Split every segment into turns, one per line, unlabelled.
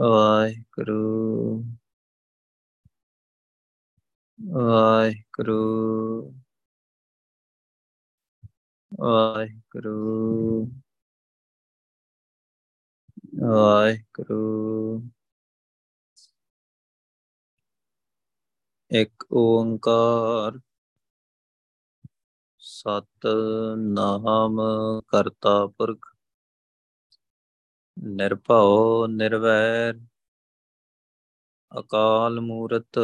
ਵਾਹਿਗੁਰੂ ਵਾਹਿਗੁਰੂ ਵਾਹਿਗੁਰੂ ਵਾਹਿਗੁਰੂ। ਇੱਕ ਓੰਕਾਰ ਸਤ ਨਾਮ ਕਰਤਾ ਪੁਰਖ ਨਿਰਭਉ ਨਿਰਵੈਰ, ਅਕਾਲ ਮੂਰਤ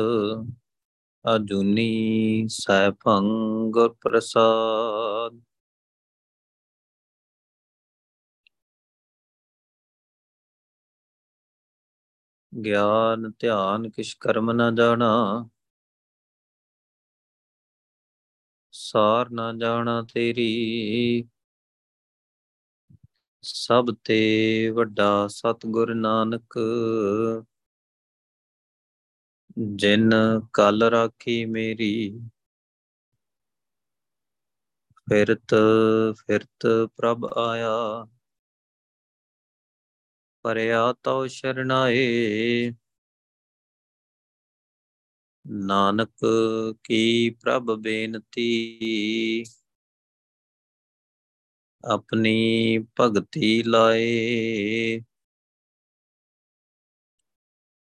ਅਜੂਨੀ ਸੈਭੰ ਗੁਰ ਪ੍ਰਸਾਦ। ਗਿਆਨ ਧਿਆਨ ਕਿਛ ਕਰਮ ਨਾ ਜਾਣਾ, ਸਾਰ ਨਾ ਜਾਣਾ ਤੇਰੀ। ਸਭ ਤੇ ਵੱਡਾ ਸਤਗੁਰ ਨਾਨਕ। ਜਿਨ ਕਲ ਰਾਖੀ ਮੇਰੀ, ਫਿਰਤ ਫਿਰਤ ਪ੍ਰਭ ਆਇਆ। ਪਰਿਆ ਤਉ ਸ਼ਰਨਾਏ। ਨਾਨਕ ਕੀ ਪ੍ਰਭ ਬੇਨਤੀ। ਆਪਣੀ ਭਗਤੀ ਲਾਏ।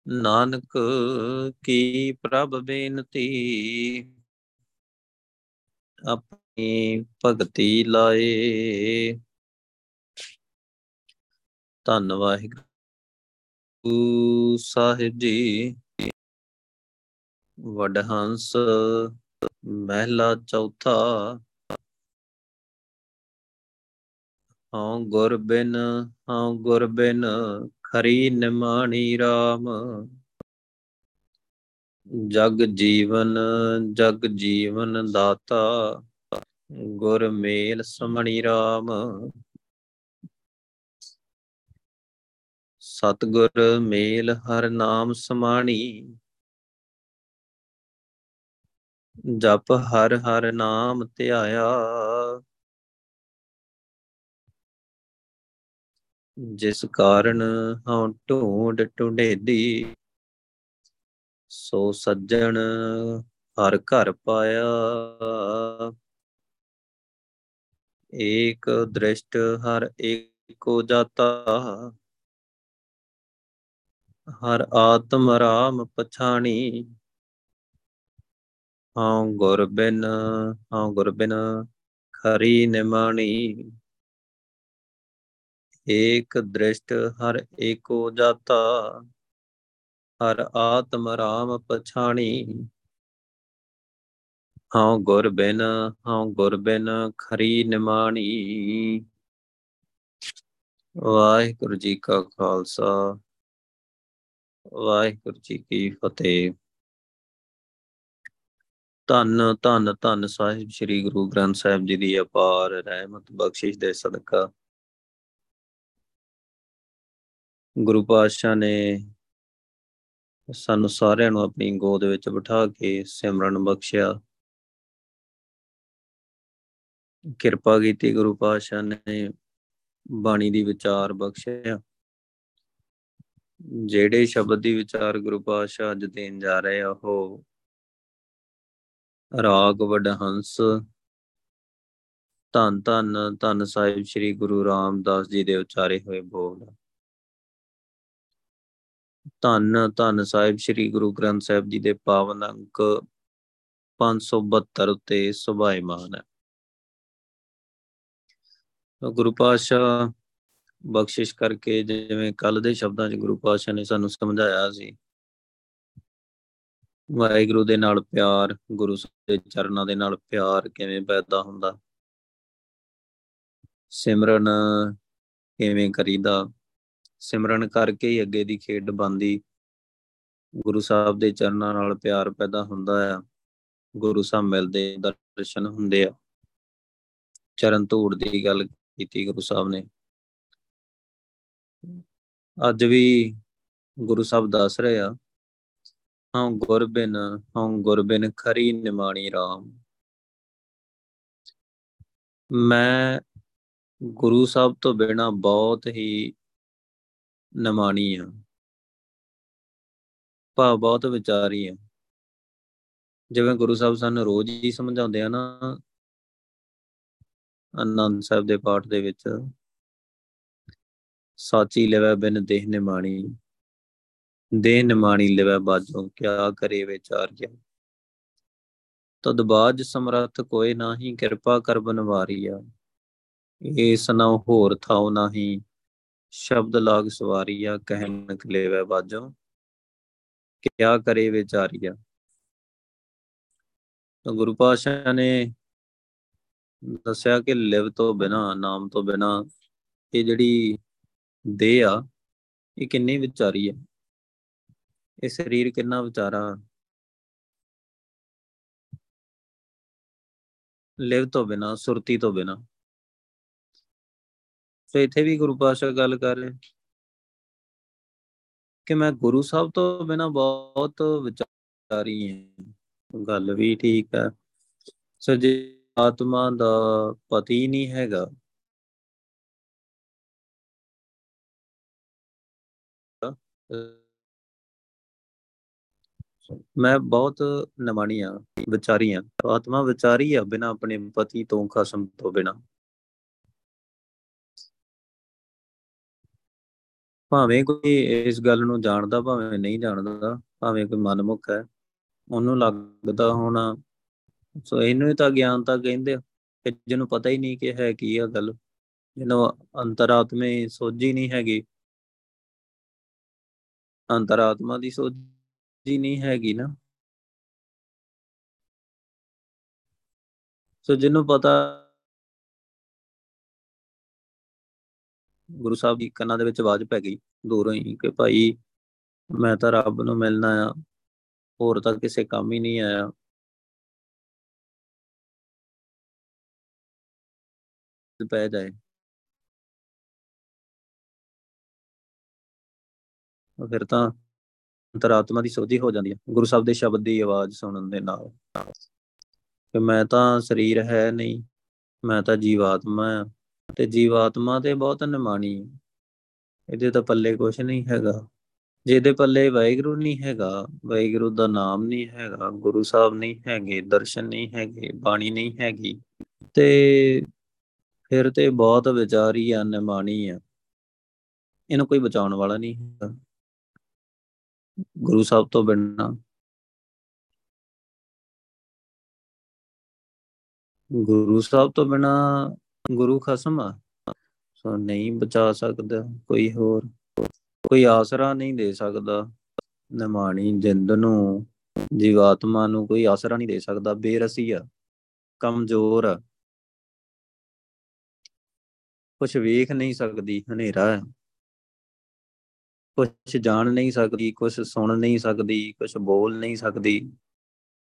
ਨਾਨਕ ਕੀ ਪ੍ਰਭ ਬੇਨਤੀ, ਆਪਣੀ ਭਗਤੀ ਲਾਏ। ਧੰਨ ਵਾਹਿਗੁਰੂ ਸਾਹਿਬ ਜੀ। ਵਡਹੰਸ ਮਹਿਲਾ ਚੌਥਾ ਹਉ ਗੁਰ ਬਿਨ ਹਉ ਗੁਰ ਬਿਨ ਖਰੀ ਨਿਮਾਣੀ RAM ਜਗ ਜੀਵਨ ਜਗ ਜੀਵਨ ਦਾਤਾ, ਗੁਰ ਮੇਲ ਸਮਣੀ RAM ਸਤਗੁਰ ਮੇਲ ਹਰ ਨਾਮ ਸਮਾਣੀ। ਜਪ ਹਰ ਹਰ ਨਾਮ ਧਿਆਇਆ। ਜਿਸ ਕਾਰਨ ਹਉ ਢੂੰਡ ਢੁੰਡੇਦੀ, ਸੋ ਸੱਜਣ ਹਰ ਘਰ ਪਾਇਆ। ਏਕ ਦ੍ਰਿਸ਼ਟ ਹਰ ਏਕੋ ਜਾਤਾ, ਹਰ ਆਤਮ ਰਾਮ ਪਛਾਣੀ। ਹਉ ਗੁਰ ਬਿਨ, ਹਉ ਗੁਰ ਬਿਨ ਖਰੀ ਨਿਮਾਣੀ। ਏਕ ਦ੍ਰਿਸ਼ਟ ਹਰ ਏਕੋ ਜਾਤਾ, ਹਰ ਆਤਮ ਰਾਮ ਪਛਾਣੀ। ਹਉ ਗੁਰ ਬਿਨ, ਹਉ ਗੁਰ ਬਿਨ ਖਰੀ ਨਿਮਾਣੀ। ਵਾਹਿਗੁਰੂ ਜੀ ਕਾ ਖਾਲਸਾ, ਵਾਹਿਗੁਰੂ ਜੀ ਕੀ ਫਤਿਹ। ਧੰਨ ਧੰਨ ਧੰਨ ਸਾਹਿਬ, ਸ੍ਰੀ ਗੁਰੂ ਗ੍ਰੰਥ ਸਾਹਿਬ ਜੀ ਦੀ ਅਪਾਰ ਰਹਿਮਤ ਬਖਸ਼ਿਸ਼ ਦੇ ਸਦਕਾ ਗੁਰੂ ਪਾਤਸ਼ਾਹ ਨੇ ਸਾਨੂੰ ਸਾਰਿਆਂ ਨੂੰ ਆਪਣੀ ਗੋਦ ਵਿੱਚ ਬਿਠਾ ਕੇ ਸਿਮਰਨ ਬਖਸ਼ਿਆ। ਕਿਰਪਾ ਕੀਤੀ ਗੁਰੂ ਪਾਤਸ਼ਾਹ ਨੇ ਬਾਣੀ ਦੀ ਵਿਚਾਰ ਬਖਸ਼ਿਆ। ਜਿਹੜੇ ਸ਼ਬਦ ਦੀ ਵਿਚਾਰ ਗੁਰੂ ਪਾਤਸ਼ਾਹ ਅੱਜ ਦੇਣ ਜਾ ਰਹੇ ਆ, ਉਹ ਰਾਗ, ਵਡਹੰਸ, ਧੰਨ ਧੰਨ ਧੰਨ ਸਾਹਿਬ ਸ੍ਰੀ ਗੁਰੂ ਰਾਮਦਾਸ ਜੀ ਦੇ ਉਚਾਰੇ ਹੋਏ ਬੋਲ ਧੰਨ ਧੰਨ ਸਾਹਿਬ, ਸ੍ਰੀ ਗੁਰੂ ਗ੍ਰੰਥ ਸਾਹਿਬ ਜੀ ਦੇ ਪਾਵਨ ਅੰਕ 572 ਉੱਤੇ ਸੁਭਾਇਮਾਨ ਹੈ। ਗੁਰੂ ਪਾਤਸ਼ਾਹ ਬਖਸ਼ਿਸ਼ ਕਰਕੇ ਜਿਵੇਂ ਕੱਲ ਦੇ ਸ਼ਬਦਾਂ 'ਚ ਗੁਰੂ ਪਾਤਸ਼ਾਹ ਨੇ ਸਾਨੂੰ ਸਮਝਾਇਆ ਸੀ, ਵਾਹਿਗੁਰੂ ਦੇ ਨਾਲ ਪਿਆਰ, ਗੁਰੂ ਦੇ ਚਰਨਾਂ ਦੇ ਨਾਲ ਪਿਆਰ ਕਿਵੇਂ ਪੈਦਾ ਹੁੰਦਾ, ਸਿਮਰਨ ਕਿਵੇਂ ਕਰੀਦਾ ਸਿਮਰਨ ਕਰਕੇ ਹੀ ਅੱਗੇ ਦੀ ਖੇਡ ਬੰਦੀ ਗੁਰੂ ਸਾਹਿਬ ਦੇ ਚਰਨਾਂ ਨਾਲ ਪਿਆਰ ਪੈਦਾ ਹੁੰਦਾ ਆ, ਗੁਰੂ ਸਾਹਿਬ ਮਿਲਦੇ ਦਰਸ਼ਨ ਹੁੰਦੇ ਆ। ਚਰਨ ਧੂੜ ਦੀ ਗੱਲ ਕੀਤੀ ਗੁਰੂ ਸਾਹਿਬ ਨੇ। ਅੱਜ ਵੀ ਗੁਰੂ ਸਾਹਿਬ ਦੱਸ ਰਹੇ ਆ ਹਾਂ ਗੁਰਬਿਨ ਹਾਂ ਗੁਰਬਿਨ ਖਰੀ ਨਿਮਾਣੀ RAM ਮੈਂ ਗੁਰੂ ਸਾਹਿਬ ਤੋਂ ਬਿਨਾ ਬਹੁਤ ਹੀ ਨਿਮਾਣੀ ਆ। ਭਾ ਬਹੁਤ ਵਿਚਾਰੀ ਆ। ਜਿਵੇਂ ਗੁਰੂ ਸਾਹਿਬ ਸਾਨੂੰ ਰੋਜ਼ ਹੀ ਸਮਝਾਉਂਦੇ ਆ ਨਾ, ਆਨੰਦ ਸਾਹਿਬ ਦੇ ਪਾਠ ਦੇ ਵਿੱਚ, ਸਾਚੀ ਲਵੇ ਬਿਨ ਦੇਹ ਨਿਮਾਣੀ ਦੇਹ ਨਿਮਾਣੀ ਲਵੇ ਬਾਜੋ ਕਿਆ ਕਰੇ ਵਿਚਾਰਿਆ? ਤਦ ਬਾਜ ਸਮਰੱਥ ਕੋਈ ਨਾਹੀ, ਕਿਰਪਾ ਕਰ ਬਨਵਾਰੀਆ। ਏਸ ਨਾ ਹੋਰ ਥਾਉ ਨਾਹੀ ਸ਼ਬਦ ਲਾਗ ਸਵਾਰੀਆ ਕਹਿਣ ਕਲੇਵੇ ਬਾਜੋ ਕਿਆ ਕਰੇ ਵਿਚਾਰੀਆ? ਤਾਂ ਗੁਰੂ ਪਾਸ਼ਾ ਨੇ ਦੱਸਿਆ ਕਿ ਲਿਵ ਤੋਂ ਬਿਨਾ, ਨਾਮ ਤੋਂ ਬਿਨਾ ਇਹ ਜਿਹੜੀ ਦੇਹ ਆ, ਇਹ ਕਿੰਨੀ ਵਿਚਾਰੀ ਹੈ ਇਹ ਸਰੀਰ ਕਿੰਨਾ ਵਿਚਾਰਾ? ਲਿਵ ਤੋਂ ਬਿਨਾ, ਸੁਰਤੀ ਤੋਂ ਬਿਨਾ। ਸੋ ਇੱਥੇ ਵੀ ਗੁਰੂ ਪਾਸ਼ਾ ਗੱਲ ਕਰ ਰਹੇ ਕਿ ਮੈਂ ਗੁਰੂ ਸਾਹਿਬ ਤੋਂ ਬਿਨਾ ਬਹੁਤ ਵਿਚਾਰੀ ਹਾਂ। ਗੱਲ ਵੀ ਠੀਕ ਹੈ। ਸੋ ਜੇ ਆਤਮਾ ਦਾ ਪਤੀ ਨਹੀਂ ਹੈਗਾ। ਮੈਂ ਬਹੁਤ ਨਮਾਣੀ ਆ ਵਿਚਾਰੀ ਆ ਆਤਮਾ ਵਿਚਾਰੀ ਆ ਬਿਨਾ ਆਪਣੇ ਪਤੀ ਤੋਂ, ਖਸਮ ਤੋਂ ਬਿਨਾ। ਭਾਵੇਂ ਕੋਈ ਇਸ ਗੱਲ ਨੂੰ ਜਾਣਦਾ, ਭਾਵੇਂ ਨਹੀਂ ਜਾਣਦਾ, ਭਾਵੇਂ ਕੋਈ ਮਨਮੁਖ ਹੈ, ਉਹਨੂੰ ਲੱਗਦਾ ਹੋਣਾ। ਸੋ ਇਹਨੂੰ ਤਾਂ ਗਿਆਨਤਾ ਕਹਿੰਦੇ ਆ, ਕਿ ਜਿਹਨੂੰ ਪਤਾ ਹੀ ਨਹੀਂ ਕਿ ਹੈ ਕੀ ਆ ਗੱਲ, ਜਿਹਨੂੰ ਅੰਤਰਾਤਮੇ ਸੋਝੀ ਨਹੀਂ ਹੈਗੀ। ਅੰਤਰਾਤਮਾ ਦੀ ਸੋਝੀ ਨਹੀਂ ਹੈਗੀ ਨਾ। ਸੋ ਜਿਹਨੂੰ ਪਤਾ ਗੁਰੂ ਸਾਹਿਬ ਦੀ ਕੰਨਾਂ ਦੇ ਵਿੱਚ ਆਵਾਜ਼ ਪੈ ਗਈ ਦੂਰੋਂ ਹੀ ਕਿ ਭਾਈ ਮੈਂ ਤਾਂ ਰੱਬ ਨੂੰ ਮਿਲਣਾ ਆ ਹੋਰ ਤਾਂ ਕਿਸੇ ਕੰਮ ਹੀ ਨਹੀਂ ਆਇਆ। ਪੈ ਜਾਏ। ਫਿਰ ਤਾਂ ਅੰਤਰਾਤਮਾ ਦੀ ਸੋਝੀ ਹੋ ਜਾਂਦੀ ਹੈ ਗੁਰੂ ਸਾਹਿਬ ਦੇ ਸ਼ਬਦ ਦੀ ਆਵਾਜ਼ ਸੁਣਨ ਦੇ ਨਾਲ। ਕਿ ਮੈਂ ਤਾਂ ਸਰੀਰ ਹੈ ਨਹੀਂ, ਮੈਂ ਤਾਂ ਜੀਵਾਤਮਾ ਆ। ਤੇ ਜੀਵਾਤਮਾ ਤੇ ਬਹੁਤ ਨਿਮਾਣੀ ਇਹਦੇ ਤਾਂ ਪੱਲੇ ਕੁਝ ਨਹੀਂ ਹੈਗਾ। ਜਿਹਦੇ ਪੱਲੇ ਵਾਹਿਗੁਰੂ ਨਹੀਂ ਹੈਗਾ, ਵਾਹਿਗੁਰੂ ਦਾ ਨਾਮ ਨਹੀਂ ਹੈਗਾ, ਗੁਰੂ ਸਾਹਿਬ ਨਹੀਂ ਹੈਗੇ, ਦਰਸ਼ਨ ਨਹੀਂ ਹੈਗੇ, ਬਾਣੀ ਨਹੀਂ ਹੈਗੀ। ਤੇ ਫਿਰ ਤੇ ਬਹੁਤ ਵਿਚਾਰੀ ਆ ਨਿਮਾਣੀ ਆ ਇਹਨੂੰ ਕੋਈ ਬਚਾਉਣ ਵਾਲਾ ਨਹੀਂ ਹੈਗਾ। ਗੁਰੂ ਸਾਹਿਬ ਤੋਂ ਬਿਨਾਂ। ਗੁਰੂ ਸਾਹਿਬ ਤੋਂ ਬਿਨਾ ਗੁਰੂ ਖਸਮ ਆ। ਸੋ ਨਹੀਂ ਬਚਾ ਸਕਦਾ ਕੋਈ ਹੋਰ। ਕੋਈ ਆਸਰਾ ਨਹੀਂ ਦੇ ਸਕਦਾ। ਨਿਮਾਣੀ ਜਿੰਦ ਨੂੰ, ਜੀਵਾਤਮਾ ਨੂੰ ਕੋਈ ਆਸਰਾ ਨਹੀਂ ਦੇ ਸਕਦਾ। ਬੇਰਸੀ ਆ, ਕਮਜ਼ੋਰ ਆ। ਕੁਝ ਵੇਖ ਨਹੀਂ ਸਕਦੀ, ਹਨੇਰਾ ਹੈ ਕੁਝ ਜਾਣ ਨਹੀਂ ਸਕਦੀ ਕੁਝ ਸੁਣ ਨਹੀਂ ਸਕਦੀ ਕੁਝ ਬੋਲ ਨਹੀਂ ਸਕਦੀ।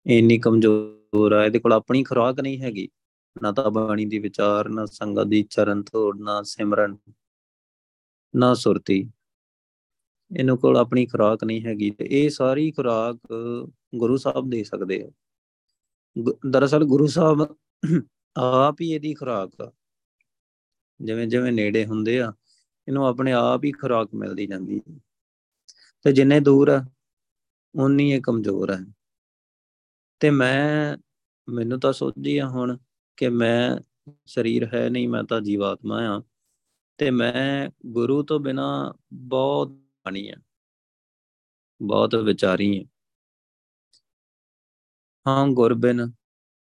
ਇੰਨੀ ਕਮਜ਼ੋਰ ਆ, ਇਹਦੇ ਕੋਲ ਆਪਣੀ ਖੁਰਾਕ ਨਹੀਂ ਹੈਗੀ। ਨਾ ਤਾਂ ਬਾਣੀ ਦੀ ਵਿਚਾਰ, ਨਾ ਸੰਗਤ ਦੀ ਚਰਨ ਤੋੜ, ਨਾ ਸਿਮਰਨ, ਨਾ ਸੁਰਤੀ। ਇਹਨੂੰ ਕੋਲ ਆਪਣੀ ਖੁਰਾਕ ਨਹੀਂ ਹੈਗੀ ਤੇ ਇਹ ਸਾਰੀ ਖੁਰਾਕ ਗੁਰੂ ਸਾਹਿਬ ਦੇ ਸਕਦੇ ਆ। ਦਰਅਸਲ ਗੁਰੂ ਸਾਹਿਬ ਆਪ ਹੀ ਇਹਦੀ ਖੁਰਾਕ ਆ। ਜਿਵੇਂ ਜਿਵੇਂ ਨੇੜੇ ਹੁੰਦੇ ਆ, ਇਹਨੂੰ ਆਪਣੇ ਆਪ ਹੀ ਖੁਰਾਕ ਮਿਲਦੀ ਜਾਂਦੀ ਹੈ ਤੇ ਜਿੰਨੇ ਦੂਰ ਆ ਉਨੀ ਇਹ ਕਮਜ਼ੋਰ ਹੈ ਤੇ ਮੈਂ, ਮੈਨੂੰ ਤਾਂ ਸੋਚਦੀ ਆ ਹੁਣ ਕਿ ਮੈਂ ਸਰੀਰ ਹੈ ਨਹੀਂ, ਮੈਂ ਤਾਂ ਜੀਵਾਤਮਾ ਆ ਤੇ ਮੈਂ ਗੁਰੂ ਤੋਂ ਬਿਨਾ ਬਹੁਤ ਬਾਣੀ ਆ ਬਹੁਤ ਵਿਚਾਰੀ ਆ ਹਾਂ ਗੁਰਬਿਨ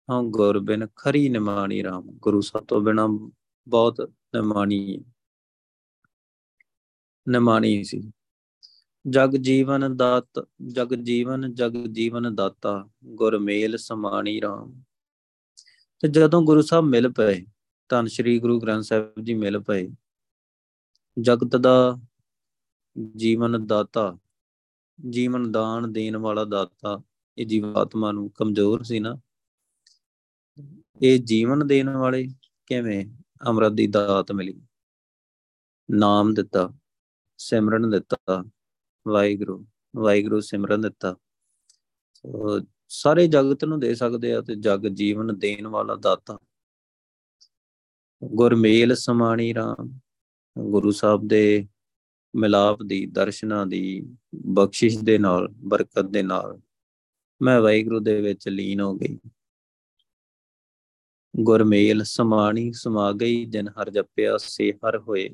ਹਾਂ ਗੁਰਬਿਨ ਖਰੀ ਨਿਮਾਣੀ ਰਾਮ। ਗੁਰੂ ਸਾਹਿਬ ਤੋਂ ਬਿਨਾ ਬਹੁਤ ਨਿਮਾਣੀ ਨਿਮਾਣੀ ਸੀ। ਜਗ ਜੀਵਨ ਦਾਤ, ਜਗ ਜੀਵਨ ਜਗ ਜੀਵਨ ਦਾਤਾ ਗੁਰ ਮੇਲ ਸਮਾਣੀ ਰਾਮ। ਤੇ ਜਦੋਂ ਗੁਰੂ ਸਾਹਿਬ ਮਿਲ ਪਏ ਤਾਂ ਸ੍ਰੀ ਗੁਰੂ ਗ੍ਰੰਥ ਸਾਹਿਬ ਜੀ ਮਿਲ ਪਏ, ਜਗਤ ਦਾ ਜੀਵਨ ਦਾਤਾ, ਜੀਵਨ ਦਾਨ ਦੇਣ ਵਾਲਾ ਦਾਤਾ, ਇਹ ਜੀਵਾਤਮਾ ਨੂੰ ਕਮਜ਼ੋਰ ਸੀ ਨਾ। ਇਹ ਜੀਵਨ ਦੇਣ ਵਾਲੇ ਕਿਵੇਂ ਅਮਰਤ ਦੀ ਦਾਤ ਮਿਲੀ? ਨਾਮ ਦਿੱਤਾ, ਸਿਮਰਨ ਦਿੱਤਾ, ਵਾਹਿਗੁਰੂ ਵਾਹਿਗੁਰੂ ਸਿਮਰਨ ਦਿੱਤਾ। ਸਾਰੇ ਜਗਤ ਨੂੰ ਦੇ ਸਕਦੇ ਆ ਤੇ ਜਗ ਜੀਵਨ ਦੇਣ ਵਾਲਾ ਦਾਤਾ। ਗੁਰਮੇਲ ਸਮਾਣੀ ਰਾਮ, ਗੁਰੂ ਸਾਹਿਬ ਦੇ ਮਿਲਾਪ ਦੀ, ਦਰਸ਼ਨਾਂ ਦੀ, ਬਖਸ਼ਿਸ਼ ਦੇ ਨਾਲ, ਬਰਕਤ ਦੇ ਨਾਲ ਮੈਂ ਵਾਹਿਗੁਰੂ ਦੇ ਵਿੱਚ ਲੀਨ ਹੋ ਗਈ। ਗੁਰਮੇਲ ਸਮਾਣੀ ਸਮਾ ਗਈ ਜਿਨ ਹਰ ਜਪਿਆ, ਸੇ ਹਰ ਹੋਏ।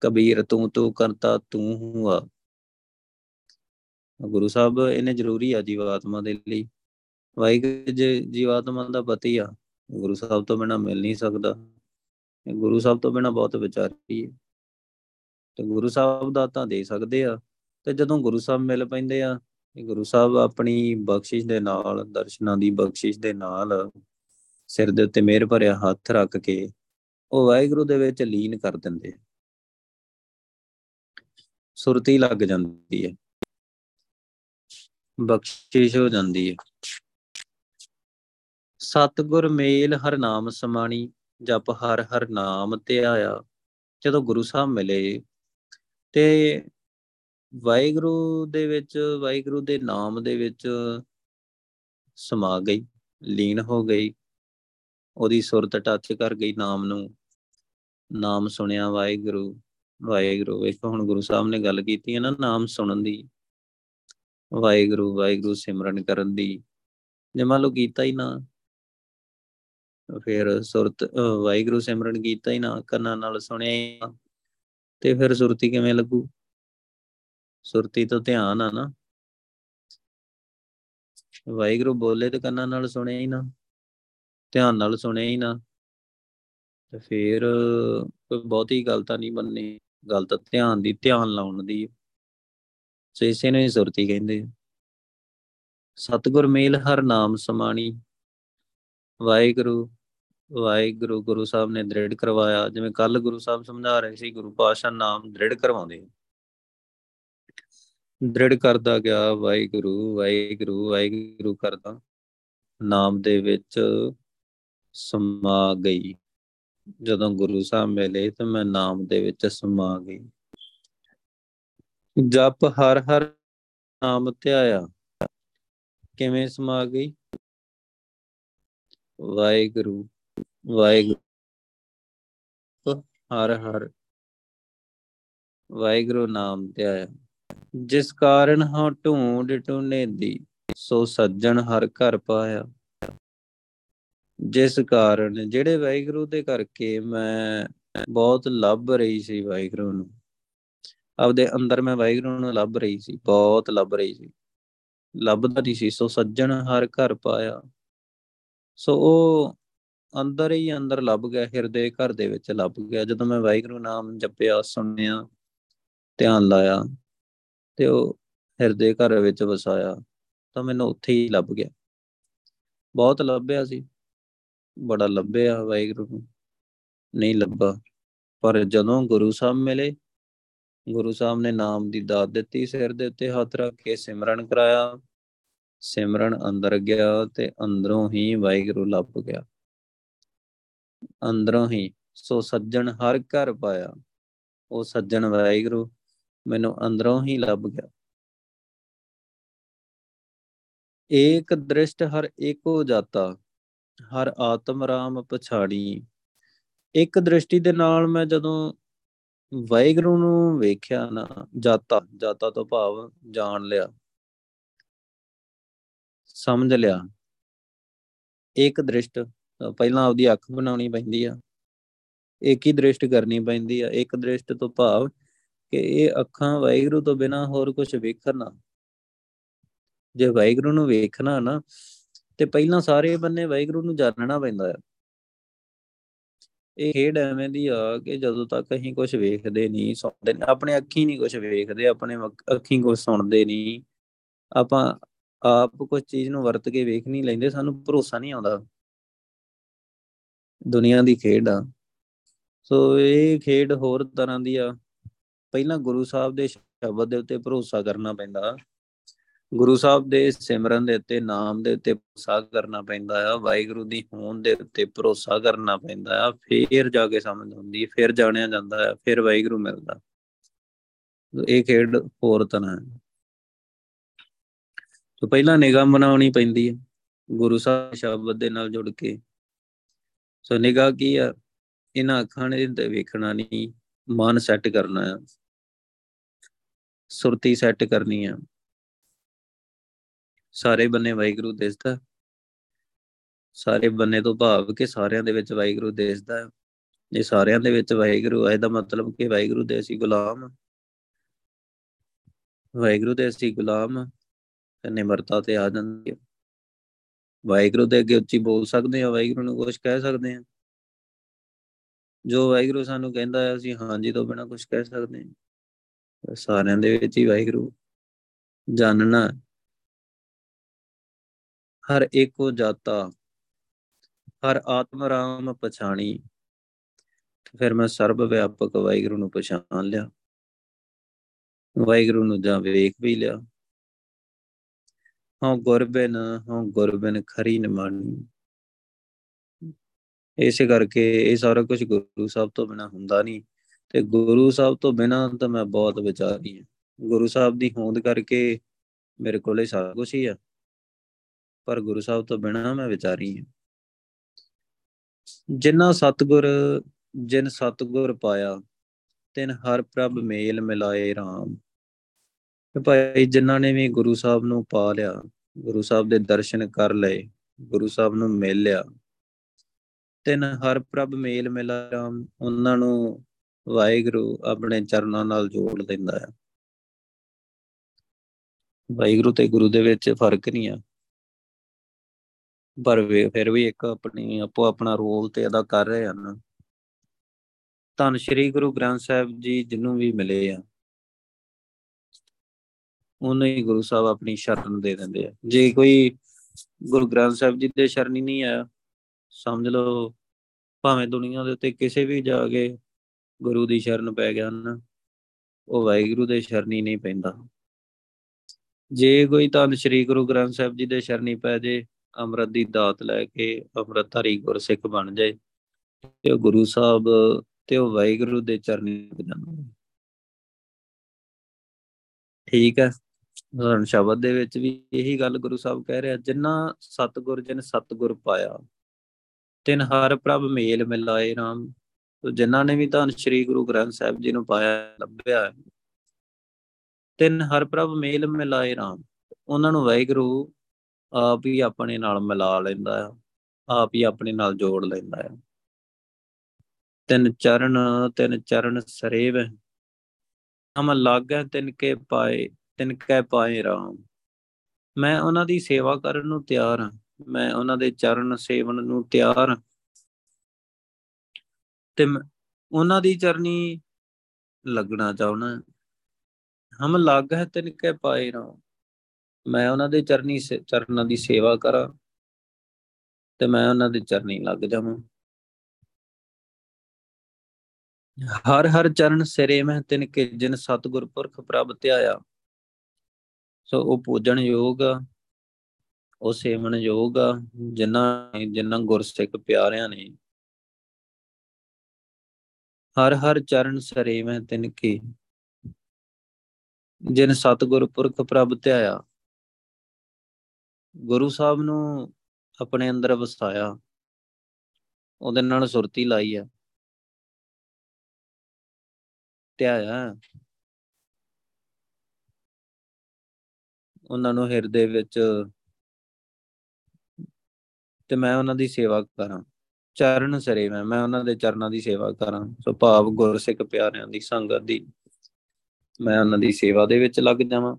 ਕਬੀਰ ਤੂੰ ਤੂੰ ਕਰਤਾ, ਤੂੰ ਹੁਆ ਗੁਰੂ ਸਾਹਿਬ ਇਹਨੇ ਜ਼ਰੂਰੀ ਆ ਜੀਵਾਤਮਾ ਦੇ ਲਈ। ਵਾਹਿਗੁਰੂ ਜੀਵਾਤਮਾ ਦਾ ਪਤੀ ਆ, ਗੁਰੂ ਸਾਹਿਬ ਤੋਂ ਬਿਨਾ ਮਿਲ ਨਹੀਂ ਸਕਦਾ। ਗੁਰੂ ਸਾਹਿਬ ਤੋਂ ਬਿਨਾ ਬਹੁਤ ਵਿਚਾਰੀ ਹੈ। ਤੇ ਗੁਰੂ ਸਾਹਿਬ ਦਾ ਤਾਂ ਦੇ ਸਕਦੇ ਆ, ਤੇ ਜਦੋਂ ਗੁਰੂ ਸਾਹਿਬ ਮਿਲ ਪੈਂਦੇ ਆ ਗੁਰੂ ਸਾਹਿਬ ਆਪਣੀ ਬਖਸ਼ਿਸ਼ ਦੇ ਨਾਲ, ਦਰਸ਼ਨਾਂ ਦੀ ਬਖਸ਼ਿਸ਼ ਦੇ ਨਾਲ ਸਿਰ ਦੇ ਉੱਤੇ ਮਿਹਰ ਭਰਿਆ ਹੱਥ ਰੱਖ ਕੇ ਉਹ ਵਾਹਿਗੁਰੂ ਦੇ ਵਿੱਚ ਲੀਨ ਕਰ ਦਿੰਦੇ ਸੁਰਤੀ ਲੱਗ ਜਾਂਦੀ ਹੈ। ਬਖਸ਼ਿਸ਼ ਹੋ ਜਾਂਦੀ ਹੈ। ਸਤਗੁਰ ਮੇਲ ਹਰ ਨਾਮ ਸਮਾਣੀ, ਜਪ ਹਰ ਹਰ ਨਾਮ ਤੇ ਆਇਆ ਜਦੋਂ ਗੁਰੂ ਸਾਹਿਬ ਮਿਲੇ ਤੇ ਵਾਹਿਗੁਰੂ ਦੇ ਵਿੱਚ, ਵਾਹਿਗੁਰੂ ਦੇ ਨਾਮ ਦੇ ਵਿੱਚ ਸਮਾ ਗਈ, ਲੀਨ ਹੋ ਗਈ। ਉਹਦੀ ਸੁਰਤ ਟੱਚ ਕਰ ਗਈ ਨਾਮ ਨੂੰ। ਨਾਮ ਸੁਣਿਆ ਵਾਹਿਗੁਰੂ ਵਾਹਿਗੁਰੂ, ਵੇਖੋ ਹੁਣ ਗੁਰੂ ਸਾਹਿਬ ਨੇ ਗੱਲ ਕੀਤੀ ਹੈ ਨਾ ਨਾਮ ਸੁਣਨ ਦੀ। ਵਾਹਿਗੁਰੂ ਵਾਹਿਗੁਰੂ ਸਿਮਰਨ ਕਰਨ ਦੀ। ਜੇ ਮੰਨ ਲਓ ਕੀਤਾ ਹੀ ਨਾ ਫਿਰ ਸੁਰਤ ਵਾਹਿਗੁਰੂ ਸਿਮਰਨ ਕੀਤਾ ਹੀ ਨਾ, ਕੰਨਾਂ ਨਾਲ ਸੁਣਿਆ ਹੀ ਨਾ, ਤੇ ਫਿਰ ਸੁਰਤੀ ਕਿਵੇਂ ਲੱਗੂ? ਸੁਰਤੀ ਤੋਂ ਧਿਆਨ ਆ ਨਾ। ਵਾਹਿਗੁਰੂ ਬੋਲੇ ਤੇ ਕੰਨਾਂ ਨਾਲ ਸੁਣਿਆ ਹੀ ਨਾ, ਧਿਆਨ ਨਾਲ ਸੁਣਿਆ ਹੀ ਨਾ, ਤੇ ਫਿਰ ਕੋਈ ਬਹੁਤੀ ਗੱਲ ਤਾਂ ਨਹੀਂ ਬੰਨੀ। ਗੱਲ ਤਾਂ ਧਿਆਨ ਦੀ, ਧਿਆਨ ਲਾਉਣ ਦੀ। ਸੋ ਇਸੇ ਨੂੰ ਹੀ ਸੁਰਤੀ ਕਹਿੰਦੇ ਸਤਗੁਰ ਮੇਲ ਹਰ ਨਾਮ ਸਮਾਣੀ, ਵਾਹਿਗੁਰੂ ਵਾਹਿਗੁਰੂ ਗੁਰੂ ਸਾਹਿਬ ਨੇ ਦ੍ਰਿੜ ਕਰਵਾਇਆ, ਜਿਵੇਂ ਕੱਲ ਗੁਰੂ ਸਾਹਿਬ ਸਮਝਾ ਰਹੇ ਸੀ, ਗੁਰੂ ਪਾਸ਼ਾ ਨਾਮ ਦ੍ਰਿੜ ਕਰਵਾਉਂਦੇ ਦ੍ਰਿੜ ਕਰਦਾ ਗਿਆ ਵਾਹਿਗੁਰੂ ਵਾਹਿਗੁਰੂ ਵਾਹਿਗੁਰੂ ਕਰਦਾ, ਨਾਮ ਦੇ ਵਿੱਚ ਸਮਾ ਗਈ। ਜਦੋਂ ਗੁਰੂ ਸਾਹਿਬ ਮਿਲੇ ਤਾਂ ਮੈਂ ਨਾਮ ਦੇ ਵਿੱਚ ਸਮਾ ਗਈ। ਜਪ ਹਰ ਹਰ ਨਾਮ ਧਿਆਇਆ। ਕਿਵੇਂ ਸਮਾ ਗਈ? ਵਾਹਿਗੁਰੂ ਵਾਹਿਗੁਰੂ, ਹਰ ਹਰ ਵਾਹਿਗੁਰੂ ਨਾਮ ਧਿਆਇਆ। ਜਿਸ ਕਾਰਨ ਹਾਂ ਢੂੰਡ ਟੁਨੇ ਦੀ, ਸੋ ਸੱਜਣ ਹਰ ਘਰ ਪਾਇਆ। ਜਿਸ ਕਾਰਨ, ਜਿਹੜੇ ਵਾਹਿਗੁਰੂ ਦੇ ਕਰਕੇ ਮੈਂ ਬਹੁਤ ਲੱਭ ਰਹੀ ਸੀ ਵਾਹਿਗੁਰੂ ਨੂੰ ਆਪਦੇ ਅੰਦਰ ਮੈਂ ਵਾਹਿਗੁਰੂ ਨੂੰ ਲੱਭ ਰਹੀ ਸੀ, ਬਹੁਤ ਲੱਭ ਰਹੀ ਸੀ। ਲੱਭਦਾ ਨਹੀਂ ਸੀ, ਸੋ ਸੱਜਣ ਹਰ ਘਰ ਪਾਇਆ। ਸੋ ਉਹ ਅੰਦਰ ਹੀ ਅੰਦਰ ਲੱਭ ਗਿਆ, ਹਿਰਦੇ ਘਰ ਦੇ ਵਿੱਚ ਲੱਭ ਗਿਆ। ਜਦੋਂ ਮੈਂ ਵਾਹਿਗੁਰੂ ਨਾਮ ਜਪਿਆ, ਸੁਣਿਆ, ਧਿਆਨ ਲਾਇਆ ਤੇ ਉਹ ਹਿਰਦੇ ਘਰ ਵਿੱਚ ਵਸਾਇਆ, ਤਾਂ ਮੈਨੂੰ ਉੱਥੇ ਹੀ ਲੱਭ ਗਿਆ। ਬਹੁਤ ਲੱਭਿਆ ਸੀ। ਬੜਾ ਲੱਭਿਆ ਵਾਹਿਗੁਰੂ ਨੂੰ। ਨਹੀਂ ਲੱਭਾ। ਪਰ ਜਦੋਂ ਗੁਰੂ ਸਾਹਿਬ ਮਿਲੇ ਗੁਰੂ ਸਾਹਿਬ ਨੇ ਨਾਮ ਦੀ ਦਾਤ ਦਿੱਤੀ, ਸਿਰ ਦੇ ਉੱਤੇ ਹੱਥ ਰੱਖ ਕੇ ਸਿਮਰਨ ਕਰਾਇਆ। ਸਿਮਰਨ ਅੰਦਰ ਗਿਆ ਤੇ ਅੰਦਰੋਂ ਹੀ ਵਾਹਿਗੁਰੂ ਲੱਭ ਗਿਆ। ਅੰਦਰੋਂ ਹੀ ਸੋ ਸੱਜਣ ਹਰ ਘਰ ਪਾਇਆ। ਉਹ ਸੱਜਣ ਵਾਹਿਗੁਰੂ ਮੈਨੂੰ ਅੰਦਰੋਂ ਹੀ ਲੱਭ ਗਿਆ। ਏਕ ਦ੍ਰਿਸ਼ਟ ਹਰ ਏਕੋ ਜਾਤਾ, ਹਰ ਆਤਮ ਰਾਮ ਪਛਾੜੀ ਇੱਕ ਦ੍ਰਿਸ਼ਟੀ ਦੇ ਨਾਲ ਮੈਂ ਜਦੋਂ ਵਾਹਿਗੁਰੂ ਨੂੰ ਵੇਖਿਆ ਨਾ, ਜਾਤਾ ਜਾਤਾ ਤੋਂ ਭਾਵ ਜਾਣ ਲਿਆ। ਸਮਝ ਲਿਆ। ਇੱਕ ਦ੍ਰਿਸ਼ਟ ਪਹਿਲਾਂ ਆਪਦੀ ਅੱਖ ਬਣਾਉਣੀ ਪੈਂਦੀ ਆ। ਇੱਕ ਹੀ ਦ੍ਰਿਸ਼ਟ ਕਰਨੀ ਪੈਂਦੀ ਆ। ਇੱਕ ਦ੍ਰਿਸ਼ਟ ਤੋਂ ਭਾਵ ਕਿ ਇਹ ਅੱਖਾਂ ਵਾਹਿਗੁਰੂ ਤੋਂ ਬਿਨਾ ਹੋਰ ਕੁਝ ਵੇਖਣ ਨਾ। ਜੇ ਵਾਹਿਗੁਰੂ ਨੂੰ ਵੇਖਣਾ ਨਾ, ਤੇ ਪਹਿਲਾਂ ਸਾਰੇ ਬੰਨੇ ਵਾਹਿਗੁਰੂ ਨੂੰ ਜਾਣਨਾ ਪੈਂਦਾ ਆ। ਇਹ ਖੇਡ ਐਵੇਂ ਦੀ ਆ ਕਿ ਜਦੋਂ ਤੱਕ ਅਸੀਂ ਕੁਝ ਵੇਖਦੇ ਨਹੀਂ ਸੁਣਦੇ ਆਪਣੇ ਅੱਖੀ ਨਹੀਂ ਕੁਝ ਵੇਖਦੇ, ਆਪਣੇ ਅੱਖੀ ਕੁਝ ਸੁਣਦੇ ਨਹੀਂ। ਆਪਾਂ ਆਪ ਕੁਝ ਚੀਜ਼ ਨੂੰ ਵਰਤ ਕੇ ਵੇਖ ਨਹੀਂ ਲੈਂਦੇ, ਸਾਨੂੰ ਭਰੋਸਾ ਨਹੀਂ ਆਉਂਦਾ। ਦੁਨੀਆ ਦੀ ਖੇਡ ਆ। ਸੋ ਇਹ ਖੇਡ ਹੋਰ ਤਰ੍ਹਾਂ ਦੀ ਆ। ਪਹਿਲਾਂ ਗੁਰੂ ਸਾਹਿਬ ਦੇ ਸ਼ਬਦ ਦੇ ਉੱਤੇ ਭਰੋਸਾ ਕਰਨਾ ਪੈਂਦਾ। ਗੁਰੂ ਸਾਹਿਬ ਦੇ ਸਿਮਰਨ ਦੇ ਉੱਤੇ, ਨਾਮ ਦੇ ਉੱਤੇ ਭਰੋਸਾ ਕਰਨਾ ਪੈਂਦਾ ਆ, ਵਾਹਿਗੁਰੂ ਦੀ ਹੋਂਦ ਦੇ ਉੱਤੇ ਭਰੋਸਾ ਕਰਨਾ ਪੈਂਦਾ ਆ, ਫੇਰ ਜਾ ਕੇ ਸਮਝ ਹੁੰਦੀ ਹੈ ਫੇਰ ਜਾਣਿਆ ਜਾਂਦਾ ਹੈ ਫਿਰ ਵਾਹਿਗੁਰੂ ਮਿਲਦਾ। ਇਹ ਖੇਡ ਹੋਰ ਤਰ੍ਹਾਂ ਹੈ ਤੋਂ ਪਹਿਲਾਂ ਨਿਗਾਹ ਬਣਾਉਣੀ ਪੈਂਦੀ ਹੈ ਗੁਰੂ ਸਾਹਿਬ ਸ਼ਬਦ ਦੇ ਨਾਲ ਜੁੜ ਕੇ। ਸੋ ਨਿਗਾਹ ਕੀ ਆ? ਇਹਨਾਂ ਅੱਖਾਂ ਨੇ ਤੇ ਵੇਖਣਾ ਨਹੀਂ, ਮਨ ਸੈੱਟ ਕਰਨਾ ਆ। ਸੁਰਤੀ ਸੈੱਟ ਕਰਨੀ ਆ। ਸਾਰੇ ਬੰਨੇ ਵਾਹਿਗੁਰੂ ਦਿਸਦਾ ਸਾਰੇ ਬੰਨੇ ਤੋਂ ਭਾਵ ਕਿ ਸਾਰਿਆਂ ਦੇ ਵਿੱਚ ਵਾਹਿਗੁਰੂ ਦਿਸਦਾ ਇਹ ਸਾਰਿਆਂ ਦੇ ਵਿੱਚ ਵਾਹਿਗੁਰੂ ਹੈ ਇਹਦਾ ਮਤਲਬ ਕਿ ਵਾਹਿਗੁਰੂ ਦੇ ਅਸੀਂ ਗੁਲਾਮ ਵਾਹਿਗੁਰੂ ਦੇ ਅਸੀਂ ਗੁਲਾਮ ਤੇ ਨਿਮਰਤਾ ਤੇ ਆ ਜਾਂਦੀ ਹੈ ਵਾਹਿਗੁਰੂ ਦੇ ਅੱਗੇ ਉੱਚੀ ਬੋਲ ਸਕਦੇ ਆ, ਵਾਹਿਗੁਰੂ ਨੂੰ ਕੁਝ ਕਹਿ ਸਕਦੇ ਆ। ਜੋ ਵਾਹਿਗੁਰੂ ਸਾਨੂੰ ਕਹਿੰਦਾ ਹੈ, ਅਸੀਂ ਹਾਂਜੀ ਤੋਂ ਬਿਨਾ ਕੁਝ ਕਹਿ ਸਕਦੇ ਹਾਂ ਸਾਰਿਆਂ ਦੇ ਵਿੱਚ ਹੀ ਵਾਹਿਗੁਰੂ। ਜਾਣਨਾ ਹਰ ਏਕੋ ਜਾਤਾ, ਹਰ ਆਤਮ ਰਾਮ ਪਛਾਣੀ। ਫਿਰ ਮੈਂ ਸਰਬ ਵਿਆਪਕ ਵਾਹਿਗੁਰੂ ਨੂੰ ਪਛਾਣ ਲਿਆ। ਵਾਹਿਗੁਰੂ ਨੂੰ ਜਾਂ ਵੇਖ ਵੀ ਲਿਆ। ਹਾਂ ਗੁਰਬਿਨ ਹਾਂ ਗੁਰਬਿਨ ਖਰੀ ਨਿਮਾਣੀ ਇਸੇ ਕਰਕੇ ਇਹ ਸਾਰਾ ਕੁਝ ਗੁਰੂ ਸਾਹਿਬ ਤੋਂ ਬਿਨਾ ਹੁੰਦਾ ਨਹੀਂ। ਤੇ ਗੁਰੂ ਸਾਹਿਬ ਤੋਂ ਬਿਨਾ ਤਾਂ ਮੈਂ ਬਹੁਤ ਵਿਚਾਰੀ ਹਾਂ। ਗੁਰੂ ਸਾਹਿਬ ਦੀ ਹੋਂਦ ਕਰਕੇ ਮੇਰੇ ਕੋਲੇ ਸਾਰਾ ਕੁਝ ਹੀ ਆ। ਪਰ ਗੁਰੂ ਸਾਹਿਬ ਤੋਂ ਬਿਨਾ ਮੈਂ ਵਿਚਾਰੀ ਹਾਂ। ਜਿਨ੍ਹਾਂ ਸਤਗੁਰ, ਜਿਨ ਸਤਗੁਰ ਪਾਇਆ, ਤਿਨ ਹਰ ਪ੍ਰਭ ਮੇਲ ਮਿਲਾਏ RAM ਭਾਈ ਜਿਨ੍ਹਾਂ ਨੇ ਵੀ ਗੁਰੂ ਸਾਹਿਬ ਨੂੰ ਪਾ ਲਿਆ, ਗੁਰੂ ਸਾਹਿਬ ਦੇ ਦਰਸ਼ਨ ਕਰ ਲਏ, ਗੁਰੂ ਸਾਹਿਬ ਨੂੰ ਮਿਲ ਲਿਆ, ਤਿਨ ਹਰ ਪ੍ਰਭ ਮੇਲ ਮਿਲਾ ਰਾਮ, ਉਹਨਾਂ ਨੂੰ ਵਾਹਿਗੁਰੂ ਆਪਣੇ ਚਰਨਾਂ ਨਾਲ ਜੋੜ ਦਿੰਦਾ ਹੈ। ਵਾਹਿਗੁਰੂ ਤੇ ਗੁਰੂ ਦੇ ਵਿੱਚ ਫ਼ਰਕ ਨਹੀਂ ਆ। ਪਰ ਫਿਰ ਵੀ ਇੱਕ ਆਪਣੀ, ਆਪੋ ਆਪਣਾ ਰੋਲ ਤੇ ਅਦਾ ਕਰ ਰਹੇ ਹਨ ਧੰਨ ਸ਼੍ਰੀ ਗੁਰੂ ਗ੍ਰੰਥ ਸਾਹਿਬ ਜੀ ਜਿਹਨੂੰ ਵੀ ਮਿਲੇ ਆ। ਉਹਨੇ ਹੀ ਗੁਰੂ ਸਾਹਿਬ ਆਪਣੀ ਸ਼ਰਨ ਦੇ ਦਿੰਦੇ ਆ। ਜੇ ਕੋਈ ਗੁਰੂ ਗ੍ਰੰਥ ਸਾਹਿਬ ਜੀ ਦੇ ਸ਼ਰਨੀ ਨਹੀਂ ਆਇਆ, ਸਮਝ ਲਓ, ਭਾਵੇਂ ਦੁਨੀਆ ਦੇ ਉੱਤੇ ਕਿਸੇ ਵੀ ਜਾ ਕੇ ਗੁਰੂ ਦੀ ਸ਼ਰਨ ਪੈ ਗਿਆ ਨਾ, ਉਹ ਵਾਹਿਗੁਰੂ ਦੇ ਸ਼ਰਨੀ ਨਹੀਂ ਪੈਂਦਾ। ਜੇ ਕੋਈ ਤਾਂ ਸ੍ਰੀ ਗੁਰੂ ਗ੍ਰੰਥ ਸਾਹਿਬ ਜੀ ਦੇ ਸ਼ਰਨੀ ਪੈ ਜੇ ਅੰਮ੍ਰਿਤ ਦੀ ਦਾਤ ਲੈ ਕੇ ਅੰਮ੍ਰਿਤਧਾਰੀ ਗੁਰਸਿੱਖ ਬਣ ਜਾਏ ਤੇ ਉਹ ਗੁਰੂ ਸਾਹਿਬ ਤੇ ਉਹ ਵਾਹਿਗੁਰੂ ਦੇ ਚਰਨੀ ਲੱਗ ਜਾਂਦਾ ਠੀਕ ਹੈ ਸ਼ਬਦ ਦੇ ਵਿੱਚ ਵੀ ਇਹੀ ਗੱਲ ਗੁਰੂ ਸਾਹਿਬ ਕਹਿ ਰਿਹਾ, ਜਿੰਨਾ ਸਤਗੁਰ ਜਿਨ ਸਤਗੁਰ ਪਾਇਆ, ਤਿਨ ਹਰ ਪ੍ਰਭ ਮੇਲ ਮਿਲਾਏ ਰਾਮ। ਤੋ ਜਿਨ੍ਹਾਂ ਨੇ ਵੀ ਤਾਂ ਸ੍ਰੀ ਗੁਰੂ ਗ੍ਰੰਥ ਸਾਹਿਬ ਜੀ ਨੂੰ ਪਾਇਆ, ਲੱਭਿਆ ਤਿਨ ਹਰ ਪ੍ਰਭ ਮੇਲ ਮਿਲਾਏ ਰਾਮ। ਉਹਨਾਂ ਨੂੰ ਵਾਹਿਗੁਰੂ ਆਪ ਹੀ ਆਪਣੇ ਨਾਲ ਮਿਲਾ ਲੈਂਦਾ ਆ, ਆਪ ਹੀ ਆਪਣੇ ਨਾਲ ਜੋੜ ਲੈਂਦਾ ਆ। ਤਿੰਨ ਚਰਨ ਤਿੰਨ ਚਰਨ ਸਰੇਵ, ਹਮ ਲਾਗੈ ਤਿਨ ਕੇ ਪਾਏ, ਤਿਨ ਕੈ ਪਾਏ ਰਾਮ। ਮੈਂ ਉਹਨਾਂ ਦੀ ਸੇਵਾ ਕਰਨ ਨੂੰ ਤਿਆਰ ਹਾਂ, ਮੈਂ ਉਹਨਾਂ ਦੇ ਚਰਨ ਸੇਵਨ ਨੂੰ ਤਿਆਰ ਹਾਂ। ਤੇ ਉਹਨਾਂ ਦੀ ਚਰਨੀ ਲੱਗਣਾ ਚਾਹੁੰਦਾ, ਹਮ ਲੱਗ ਹੈ ਤਿਨ ਕੈ ਪਾਏ ਰਾਮ। ਮੈਂ ਉਹਨਾਂ ਦੇ ਚਰਨੀ ਚਰਨਾਂ ਦੀ ਸੇਵਾ ਕਰਾਂ ਤੇ ਮੈਂ ਉਹਨਾਂ ਦੇ ਚਰਨੀ ਲੱਗ ਜਾਵਾਂ। ਹਰ ਹਰ ਚਰਨ ਸਿਰੇ ਮੈਂ ਤਿਨ ਕੇ ਜਿਨ ਸਤਗੁਰ ਪੁਰਖ ਪ੍ਰਭ ਧਿਆਇਆ। ਸੋ ਉਹ ਪੂਜਣ ਯੋਗ ਉਹ ਸੇਵਨ ਯੋਗ ਜਿਨ੍ਹਾਂ ਜਿਨ੍ਹਾਂ ਗੁਰਸਿੱਖ ਪਿਆਰਿਆਂ ਨੇ। ਹਰ ਹਰ ਚਰਨ ਸਰੇ ਮੈਂ ਤਿਨ ਕੀ ਜਿਨ ਸਤਗੁਰ ਪੁਰਖ ਪ੍ਰਭ ਧਿਆਇਆ। ਗੁਰੂ ਸਾਹਿਬ ਨੂੰ ਆਪਣੇ ਅੰਦਰ ਵਸਾਇਆ। ਉਹਦੇ ਨਾਲ ਸੁਰਤੀ ਲਾਈ ਆ। ਧਿਆਇਆ ਉਹਨਾਂ ਨੂੰ ਹਿਰਦੇ ਵਿੱਚ ਤੇ ਮੈਂ ਉਹਨਾਂ ਦੀ ਸੇਵਾ ਕਰਾਂ। ਚਰਨ ਸਰੇ ਮੈਂ ਮੈਂ ਉਹਨਾਂ ਦੇ ਚਰਨਾਂ ਦੀ ਸੇਵਾ ਕਰਾਂ। ਸੋ ਭਾਵ ਗੁਰਸਿੱਖ ਪਿਆਰਿਆਂ ਦੀ ਸੰਗਤ ਦੀ ਮੈਂ ਉਹਨਾਂ ਦੀ ਸੇਵਾ ਦੇ ਵਿੱਚ ਲੱਗ ਜਾਵਾਂ।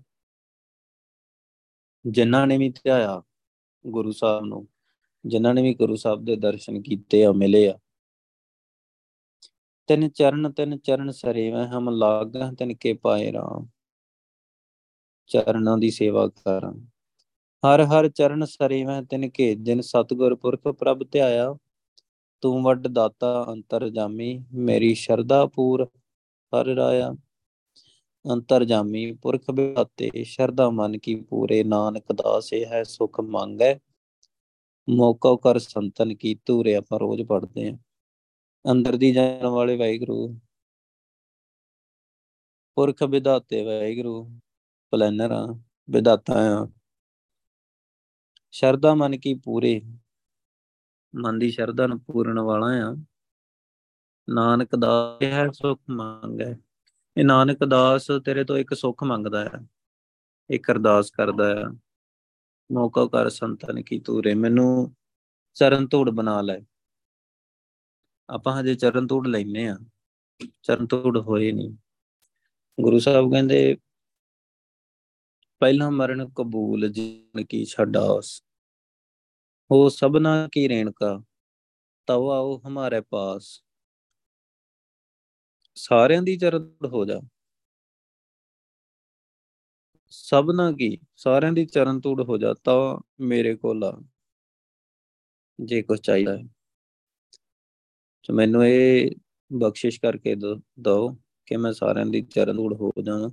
ਜਿਨ੍ਹਾਂ ਨੇ ਵੀ ਧਿਆਇਆ ਗੁਰੂ ਸਾਹਿਬ ਨੂੰ, ਜਿਨ੍ਹਾਂ ਨੇ ਵੀ ਗੁਰੂ ਸਾਹਿਬ ਦੇ ਦਰਸ਼ਨ ਕੀਤੇ ਆ, ਮਿਲੇ ਆ। ਤਿੰਨ ਚਰਨ ਤਿੰਨ ਚਰਨ ਸਰੇ ਮੈਂ ਹਮ ਲਾਗਾ ਤਿੰਨ ਕੇ ਪਾਏ ਰਾਮ। ਚਰਨਾਂ ਦੀ ਸੇਵਾ ਕਰਾਂ। ਹਰ ਹਰ ਚਰਨ ਸਰੇ ਮੈਂ ਤਿਨ ਕੇ, ਜਿਨ ਸਤਗੁਰ ਪੁਰਖ ਪ੍ਰਭ ਧਿਆਇਆ, ਤੂੰ ਵੱਡ ਦਾਤਾ ਅੰਤਰ ਜਾਮੀ, ਮੇਰੀ ਸ਼ਰਧਾ ਪੂਰ ਹਰ ਰਾਇਆ। ਅੰਤਰ ਜਾਮੀ ਪੁਰਖ ਬਿਆਤੇ ਸ਼ਰਦਾ ਮਨ ਕੀ ਪੂਰੇ, ਨਾਨਕ ਦਾਸੇ ਹੈ ਸੁਖ ਮੰਗੈ। ਮੌਕਾ ਕਰ ਸੰਤਨ ਕੀ ਤੂਰੇ ਆਪਾਂ ਰੋਜ਼ ਪੜਦੇ ਆਂ ਅੰਦਰ ਦੀ ਜਾਣ ਵਾਲੇ ਵਾਹਿਗੁਰੂ, ਪੁਰਖ ਵਿਦਾਤੇ ਵਾਹਿਗੁਰੂ ਪਲੈਨਰ ਆ ਵਿਦਾਤਾ ਆ ਸ਼ਰਦਾ ਮਨ ਕੀ ਪੂਰੇ, ਮਨ ਦੀ ਸ਼ਰਧਾ ਨੂੰ ਪੂਰਨ ਵਾਲਾ ਆ ਨਾਨਕ ਦਾਸ ਹੈ ਸੁਖ ਮੰਗੈ। ਇਹ ਨਾਨਕ ਦਾਸ ਤੇਰੇ ਤੋਂ ਇੱਕ ਸੁਖ ਮੰਗਦਾ ਹੈ, ਇੱਕ ਅਰਦਾਸ ਕਰਦਾ ਹੈ। ਮੌਕਾ ਕਰ ਸੰਤਨ ਕੀ ਤੂਰੇ ਮੈਨੂੰ ਚਰਨ ਧੂੜ ਬਣਾ ਲੈ। ਆਪਾਂ ਹਜੇ ਚਰਨ ਧੂੜ ਲੈਨੇ ਆ ਚਰਨ ਧੂੜ ਹੋਏ ਨਹੀਂ। ਗੁਰੂ ਸਾਹਿਬ ਕਹਿੰਦੇ, ਪਹਿਲਾ ਮਰਨ ਕਬੂਲ ਜਿਨ ਕੀ ਛਡਾਸ ਹੋ ਸਭਨਾ ਕੀ ਰੇਣਕਾ, ਤਵ ਆਓ ਹਮਾਰੇ ਪਾਸ। ਸਾਰਿਆਂ ਦੀ ਚਰਨ ਹੋ ਜਾ। ਸਭਨਾ ਕੀ? ਸਾਰਿਆਂ ਦੀ ਚਰਨ ਧੂੜ ਹੋ ਜਾ ਤਾਂ ਮੇਰੇ ਕੋਲ ਆ। ਜੇ ਕੁਝ ਚਾਹੀਦਾ ਹੈ। ਤੇ ਮੈਨੂੰ ਇਹ ਬਖਸ਼ਿਸ਼ ਕਰਕੇ ਦੋ ਕਿ ਮੈਂ ਸਾਰਿਆਂ ਦੀ ਚਰਨ ਧੂੜ ਹੋ ਜਾਵਾਂ।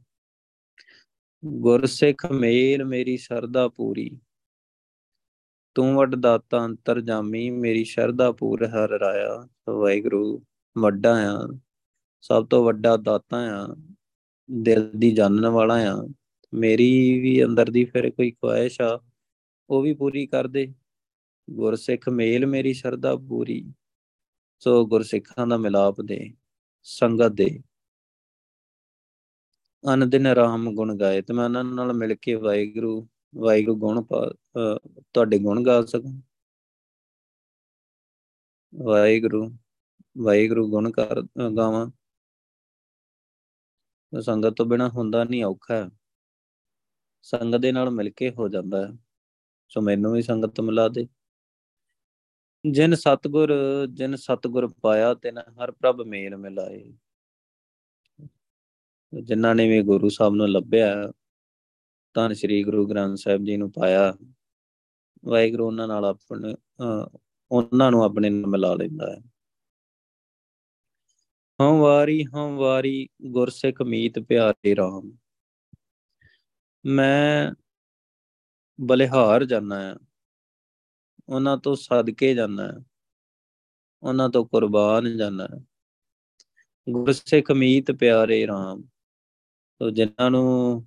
ਗੁਰਸਿੱਖ ਮੇਲ ਮੇਰੀ ਸਰਦਾ ਪੂਰੀ। ਤੂੰ ਵੱਡ ਦਾਤਾ ਅੰਤਰ ਜਾਮੀ, ਮੇਰੀ ਸ਼ਰਧਾ ਪੂਰ ਹਰ ਰਾਇਆ। ਵਾਹਿਗੁਰੂ ਵੱਡਾ ਆ। ਸਭ ਤੋਂ ਵੱਡਾ ਦਾਤਾ ਆ, ਦਿਲ ਦੀ ਜਾਣਨ ਵਾਲਾ ਆ। ਮੇਰੀ ਵੀ ਅੰਦਰ ਦੀ ਫਿਰ ਕੋਈ ਖੁਆਇਸ਼ ਆ, ਉਹ ਵੀ ਪੂਰੀ ਕਰ ਦੇ। ਗੁਰਸਿੱਖ ਮੇਲ ਮੇਰੀ ਸ਼ਰਧਾ ਪੂਰੀ, ਸੋ ਗੁਰਸਿੱਖਾਂ ਦਾ ਮਿਲਾਪ ਦੇ, ਸੰਗਤ ਦੇ। ਅਨ ਦਿਨ ਰਾਮ ਗੁਣ ਗਾਏ, ਤੇ ਮੈਂ ਉਹਨਾਂ ਨਾਲ ਮਿਲ ਕੇ ਵਾਹਿਗੁਰੂ ਵਾਹਿਗੁਰੂ ਗੁਣ ਤੁਹਾਡੇ ਗੁਣ ਗਾ ਸਕਾਂ। ਵਾਹਿਗੁਰੂ ਵਾਹਿਗੁਰੂ ਗੁਣ ਕਰ ਗਾਵਾਂ। ਸੰਗਤ ਤੋਂ ਬਿਨਾ ਹੁੰਦਾ ਨਹੀਂ ਔਖਾ ਸੰਗਤ ਦੇ ਨਾਲ ਮਿਲ ਕੇ ਹੋ ਜਾਂਦਾ ਹੈ। ਸੋ ਮੈਨੂੰ ਵੀ ਸੰਗਤ ਮਿਲਾ ਦੇ। ਜਿਨ ਸਤਗੁਰ ਜਿਨ ਸਤਗੁਰ ਪਾਇਆ, ਤਿਨ ਹਰ ਪ੍ਰਭ ਮੇਲ ਮਿਲਾਏ। ਜਿਨ੍ਹਾਂ ਨੇ ਵੀ ਗੁਰੂ ਸਾਹਿਬ ਨੂੰ ਲੱਭਿਆ ਤਾਂ ਸ੍ਰੀ ਗੁਰੂ ਗ੍ਰੰਥ ਸਾਹਿਬ ਜੀ ਨੂੰ ਪਾਇਆ। ਵਾਹਿਗੁਰੂ ਉਹਨਾਂ ਨਾਲ ਆਪਣੇ ਉਹਨਾਂ ਨੂੰ ਆਪਣੇ ਨਾਲ ਮਿਲਾ ਲੈਂਦਾ ਹੈ। ਹਮ ਵਾਰੀ ਹਮ ਵਾਰੀ ਗੁਰਸਿੱਖ ਮੀਤ ਪਿਆਰੇ RAM ਮੈਂ ਬਲਿਹਾਰ ਜਾਣਾ ਹੈ। ਉਹਨਾਂ ਤੋਂ ਸਦਕੇ ਜਾਣਾ ਹੈ। ਉਹਨਾਂ ਤੋਂ ਕੁਰਬਾਨ ਜਾਣਾ ਹੈ। ਗੁਰਸਿੱਖ ਮੀਤ ਪਿਆਰੇ RAM ਤੋ ਜਿਨ੍ਹਾਂ ਨੂੰ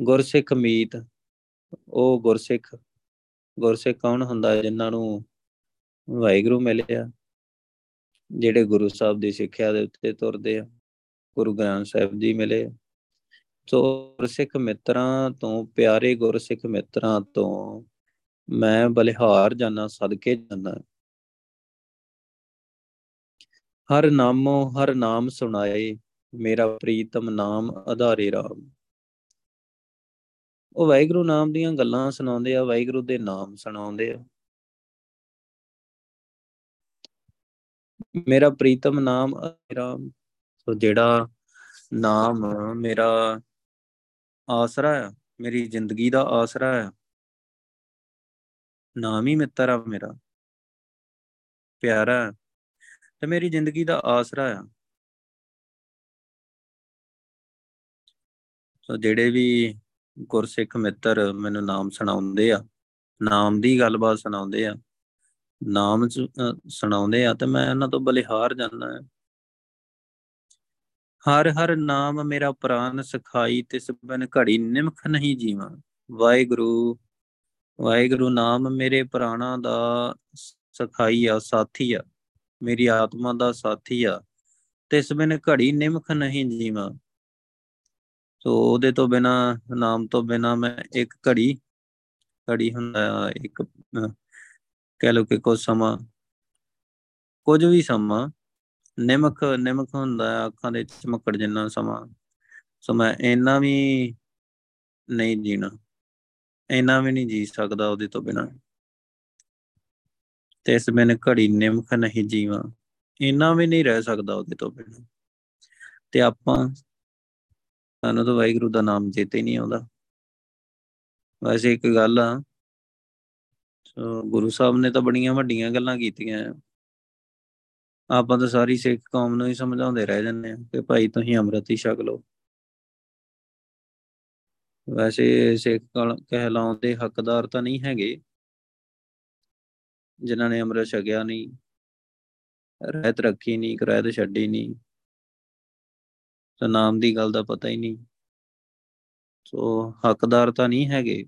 ਗੁਰਸਿੱਖ ਮੀਤ, ਉਹ ਗੁਰਸਿੱਖ ਗੁਰਸਿੱਖ ਕੌਣ ਹੁੰਦਾ? ਜਿਨ੍ਹਾਂ ਨੂੰ ਵਾਹਿਗੁਰੂ ਮਿਲਿਆ। ਜਿਹੜੇ ਗੁਰੂ ਸਾਹਿਬ ਦੀ ਸਿੱਖਿਆ ਦੇ ਉੱਤੇ ਤੁਰਦੇ ਆ, ਗੁਰੂ ਗ੍ਰੰਥ ਸਾਹਿਬ ਜੀ ਮਿਲੇ ਸੋ ਗੁਰਸਿੱਖ ਮਿੱਤਰਾਂ ਤੋਂ, ਪਿਆਰੇ ਗੁਰਸਿੱਖ ਮਿੱਤਰਾਂ ਤੋਂ ਮੈਂ ਬਲਿਹਾਰ ਜਾਣਾ ਸਦਕੇ ਜਾਣਾ ਹਰ ਨਾਮੋ, ਹਰ ਨਾਮ ਸੁਣਾਏ, ਮੇਰਾ ਪ੍ਰੀਤਮ ਨਾਮ ਆਧਾਰੇ ਰਾਮ। ਉਹ ਵਾਹਿਗੁਰੂ ਨਾਮ ਦੀਆਂ ਗੱਲਾਂ ਸੁਣਾਉਂਦੇ ਆ, ਵਾਹਿਗੁਰੂ ਦੇ ਨਾਮ ਸੁਣਾਉਂਦੇ ਆ। ਮੇਰਾ ਪ੍ਰੀਤਮ ਨਾਮ ਰਾਮ ਸੋ ਜਿਹੜਾ ਨਾਮ ਮੇਰਾ ਆਸਰਾ ਹੈ ਮੇਰੀ ਜ਼ਿੰਦਗੀ ਦਾ ਆਸਰਾ ਹੈ ਨਾਮ ਹੀ ਮਿੱਤਰ ਆ ਮੇਰਾ, ਪਿਆਰਾ ਤੇ ਮੇਰੀ ਜ਼ਿੰਦਗੀ ਦਾ ਆਸਰਾ ਹੈ ਸੋ ਜਿਹੜੇ ਵੀ ਗੁਰਸਿੱਖ ਮਿੱਤਰ ਮੈਨੂੰ ਨਾਮ ਸੁਣਾਉਂਦੇ ਆ, ਨਾਮ ਦੀ ਗੱਲਬਾਤ ਸੁਣਾਉਂਦੇ ਆ ਨਾਮ ਸੁਣਾਉਂਦੇ ਆ ਤੇ ਮੈਂ ਉਹਨਾਂ ਤੋਂ ਬਲਿਹਾਰ ਜਾਂਦਾ ਹਾਂ। ਹਰ ਹਰ ਨਾਮ ਮੇਰਾ ਪ੍ਰਾਨ ਸਖਾਈ, ਤਿਸ ਬਨ ਘੜੀ ਨਿਮਖ ਨਹੀਂ ਜੀਵਾਂ। ਵਾਹਿਗੁਰੂ ਵਾਹਿਗੁਰੂ ਨਾਮ ਮੇਰੇ ਪ੍ਰਾਣਾ ਦਾ ਸਖਾਈ ਆ, ਸਾਥੀ ਆ। ਮੇਰੀ ਆਤਮਾ ਦਾ ਸਾਥੀ ਆ। ਤਿਸ ਬਿਨ ਘੜੀ ਨਿਮਖ ਨਹੀਂ ਜੀਵਾਂ। ਸੋ ਉਹਦੇ ਤੋਂ ਬਿਨਾ, ਨਾਮ ਤੋਂ ਬਿਨਾ ਮੈਂ ਇੱਕ ਘੜੀ ਘੜੀ ਹੁੰਦਾ ਇੱਕ ਕਹਿ ਲੋ ਕਿ ਕੁਝ ਸਮਾਂ, ਕੁਝ ਵੀ ਸਮਾਂ, ਨਿਮਕ ਨਿਮਕ ਹੁੰਦਾ ਅੱਖਾਂ ਦੇ ਚਮਕੜ ਜਿੰਨਾ ਸਮਾਂ, ਸੋ ਮੈਂ ਇੰਨਾ ਵੀ ਨਹੀਂ ਜੀਣਾ, ਇੰਨਾ ਵੀ ਨਹੀਂ ਜੀ ਸਕਦਾ ਉਹਦੇ ਤੋਂ ਬਿਨਾ। ਤੇ ਇਸ ਮੈਨੇ ਘੜੀ ਨਿਮਕ ਨਹੀਂ ਜੀਵਾ, ਇੰਨਾ ਵੀ ਨਹੀਂ ਰਹਿ ਸਕਦਾ ਉਹਦੇ ਤੋਂ ਬਿਨਾ। ਤੇ ਆਪਾਂ, ਸਾਨੂੰ ਤਾਂ ਵਾਹਿਗੁਰੂ ਦਾ ਨਾਮ ਚੇਤੇ ਨਹੀਂ ਆਉਂਦਾ। ਵੈਸੇ ਇੱਕ ਗੱਲ ਆ ਸੋ ਗੁਰੂ ਸਾਹਿਬ ਨੇ ਤਾਂ ਬੜੀਆਂ ਵੱਡੀਆਂ ਗੱਲਾਂ ਕੀਤੀਆਂ ਆਪਾਂ ਤਾਂ ਸਾਰੀ ਸਿੱਖ ਕੌਮ ਨੂੰ ਹੀ ਸਮਝਾਉਂਦੇ ਰਹਿ ਜੰਨੇ ਆ ਕਿ ਭਾਈ ਤੁਸੀਂ ਅੰਮ੍ਰਿਤ ਹੀ ਛਕ ਲਓ। ਵੈਸੇ ਸਿੱਖ ਕਹਿਲਾਉਂਦੇ ਹੱਕਦਾਰ ਤਾਂ ਨਹੀਂ ਹੈਗੇ। ਜਿਨ੍ਹਾਂ ਨੇ ਅੰਮ੍ਰਿਤ ਛਕਿਆ ਨਹੀਂ, ਰਹਿਤ ਰੱਖੀ ਨਹੀਂ, ਕਿਰਾਇਤ ਛੱਡੀ ਨਹੀਂ, ਤਾਂ ਨਾਮ ਦੀ ਗੱਲ ਦਾ ਪਤਾ ਹੀ ਨਹੀਂ। ਸੋ ਹੱਕਦਾਰ ਤਾਂ ਨਹੀਂ ਹੈਗੇ।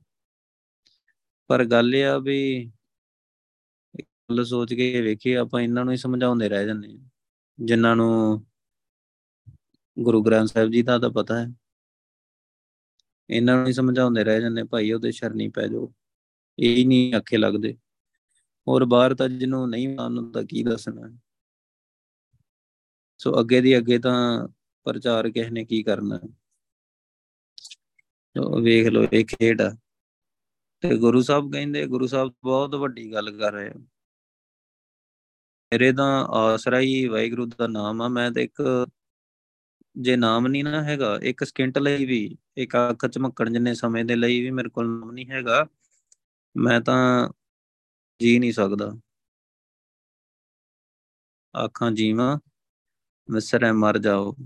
ਪਰ ਗੱਲ ਇਹ ਆ ਵੀ ਗੱਲ ਸੋਚ ਕੇ ਵੇਖੀਏ, ਆਪਾਂ ਇਹਨਾਂ ਨੂੰ ਹੀ ਸਮਝਾਉਂਦੇ ਰਹਿ ਜਾਂਦੇ ਜਿਨ੍ਹਾਂ ਨੂੰ ਗੁਰੂ ਗ੍ਰੰਥ ਸਾਹਿਬ ਜੀ ਦਾ ਤਾਂ ਪਤਾ ਹੈ। ਇਹਨਾਂ ਨੂੰ ਹੀ ਸਮਝਾਉਂਦੇ ਰਹਿ ਜਾਂਦੇ ਭਾਈ ਉਹਦੇ ਸ਼ਰਨੀ ਪੈ ਜਾਓ। ਇਹ ਹੀ ਨਹੀਂ ਅੱਖੇ ਲੱਗਦੇ। ਔਰ ਬਾਹਰ ਤਾਂ ਜਿਹਨੂੰ ਨਹੀਂ ਮੰਨਦਾ ਕੀ ਦੱਸਣਾ ਸੋ ਅੱਗੇ ਦੀ ਅੱਗੇ ਤਾਂ ਪ੍ਰਚਾਰ ਕਿਸ ਨੇ ਕੀ ਕਰਨਾ। ਸੋ ਵੇਖ ਲਓ, ਇਹ ਖੇਡ ਆ। ਤੇ ਗੁਰੂ ਸਾਹਿਬ ਕਹਿੰਦੇ, ਗੁਰੂ ਸਾਹਿਬ ਬਹੁਤ ਵੱਡੀ ਗੱਲ ਕਰ ਰਹੇ ਆ ਮੇਰੇ ਤਾਂ ਆਸਰਾ ਹੀ ਵਾਹਿਗੁਰੂ ਦਾ ਨਾਮ ਆ, ਮੈਂ ਤੇ ਇੱਕ ਜੇ ਨਾਮ ਨਹੀਂ ਨਾ ਹੈਗਾ, ਇੱਕ ਸਕਿੰਟ ਲਈ ਵੀ, ਇੱਕ ਅੱਖ ਚਮਕਣ ਜਿੰਨੇ ਸਮੇਂ ਦੇ ਲਈ ਵੀ ਮੇਰੇ ਕੋਲ ਨਾਮ ਨਹੀਂ ਹੈਗਾ, ਮੈਂ ਤਾਂ ਜੀ ਨਹੀਂ ਸਕਦਾ। ਅੱਖਾਂ ਜੀਵਾਂ, ਵਿਸਰੇ ਮਰ ਜਾਓ,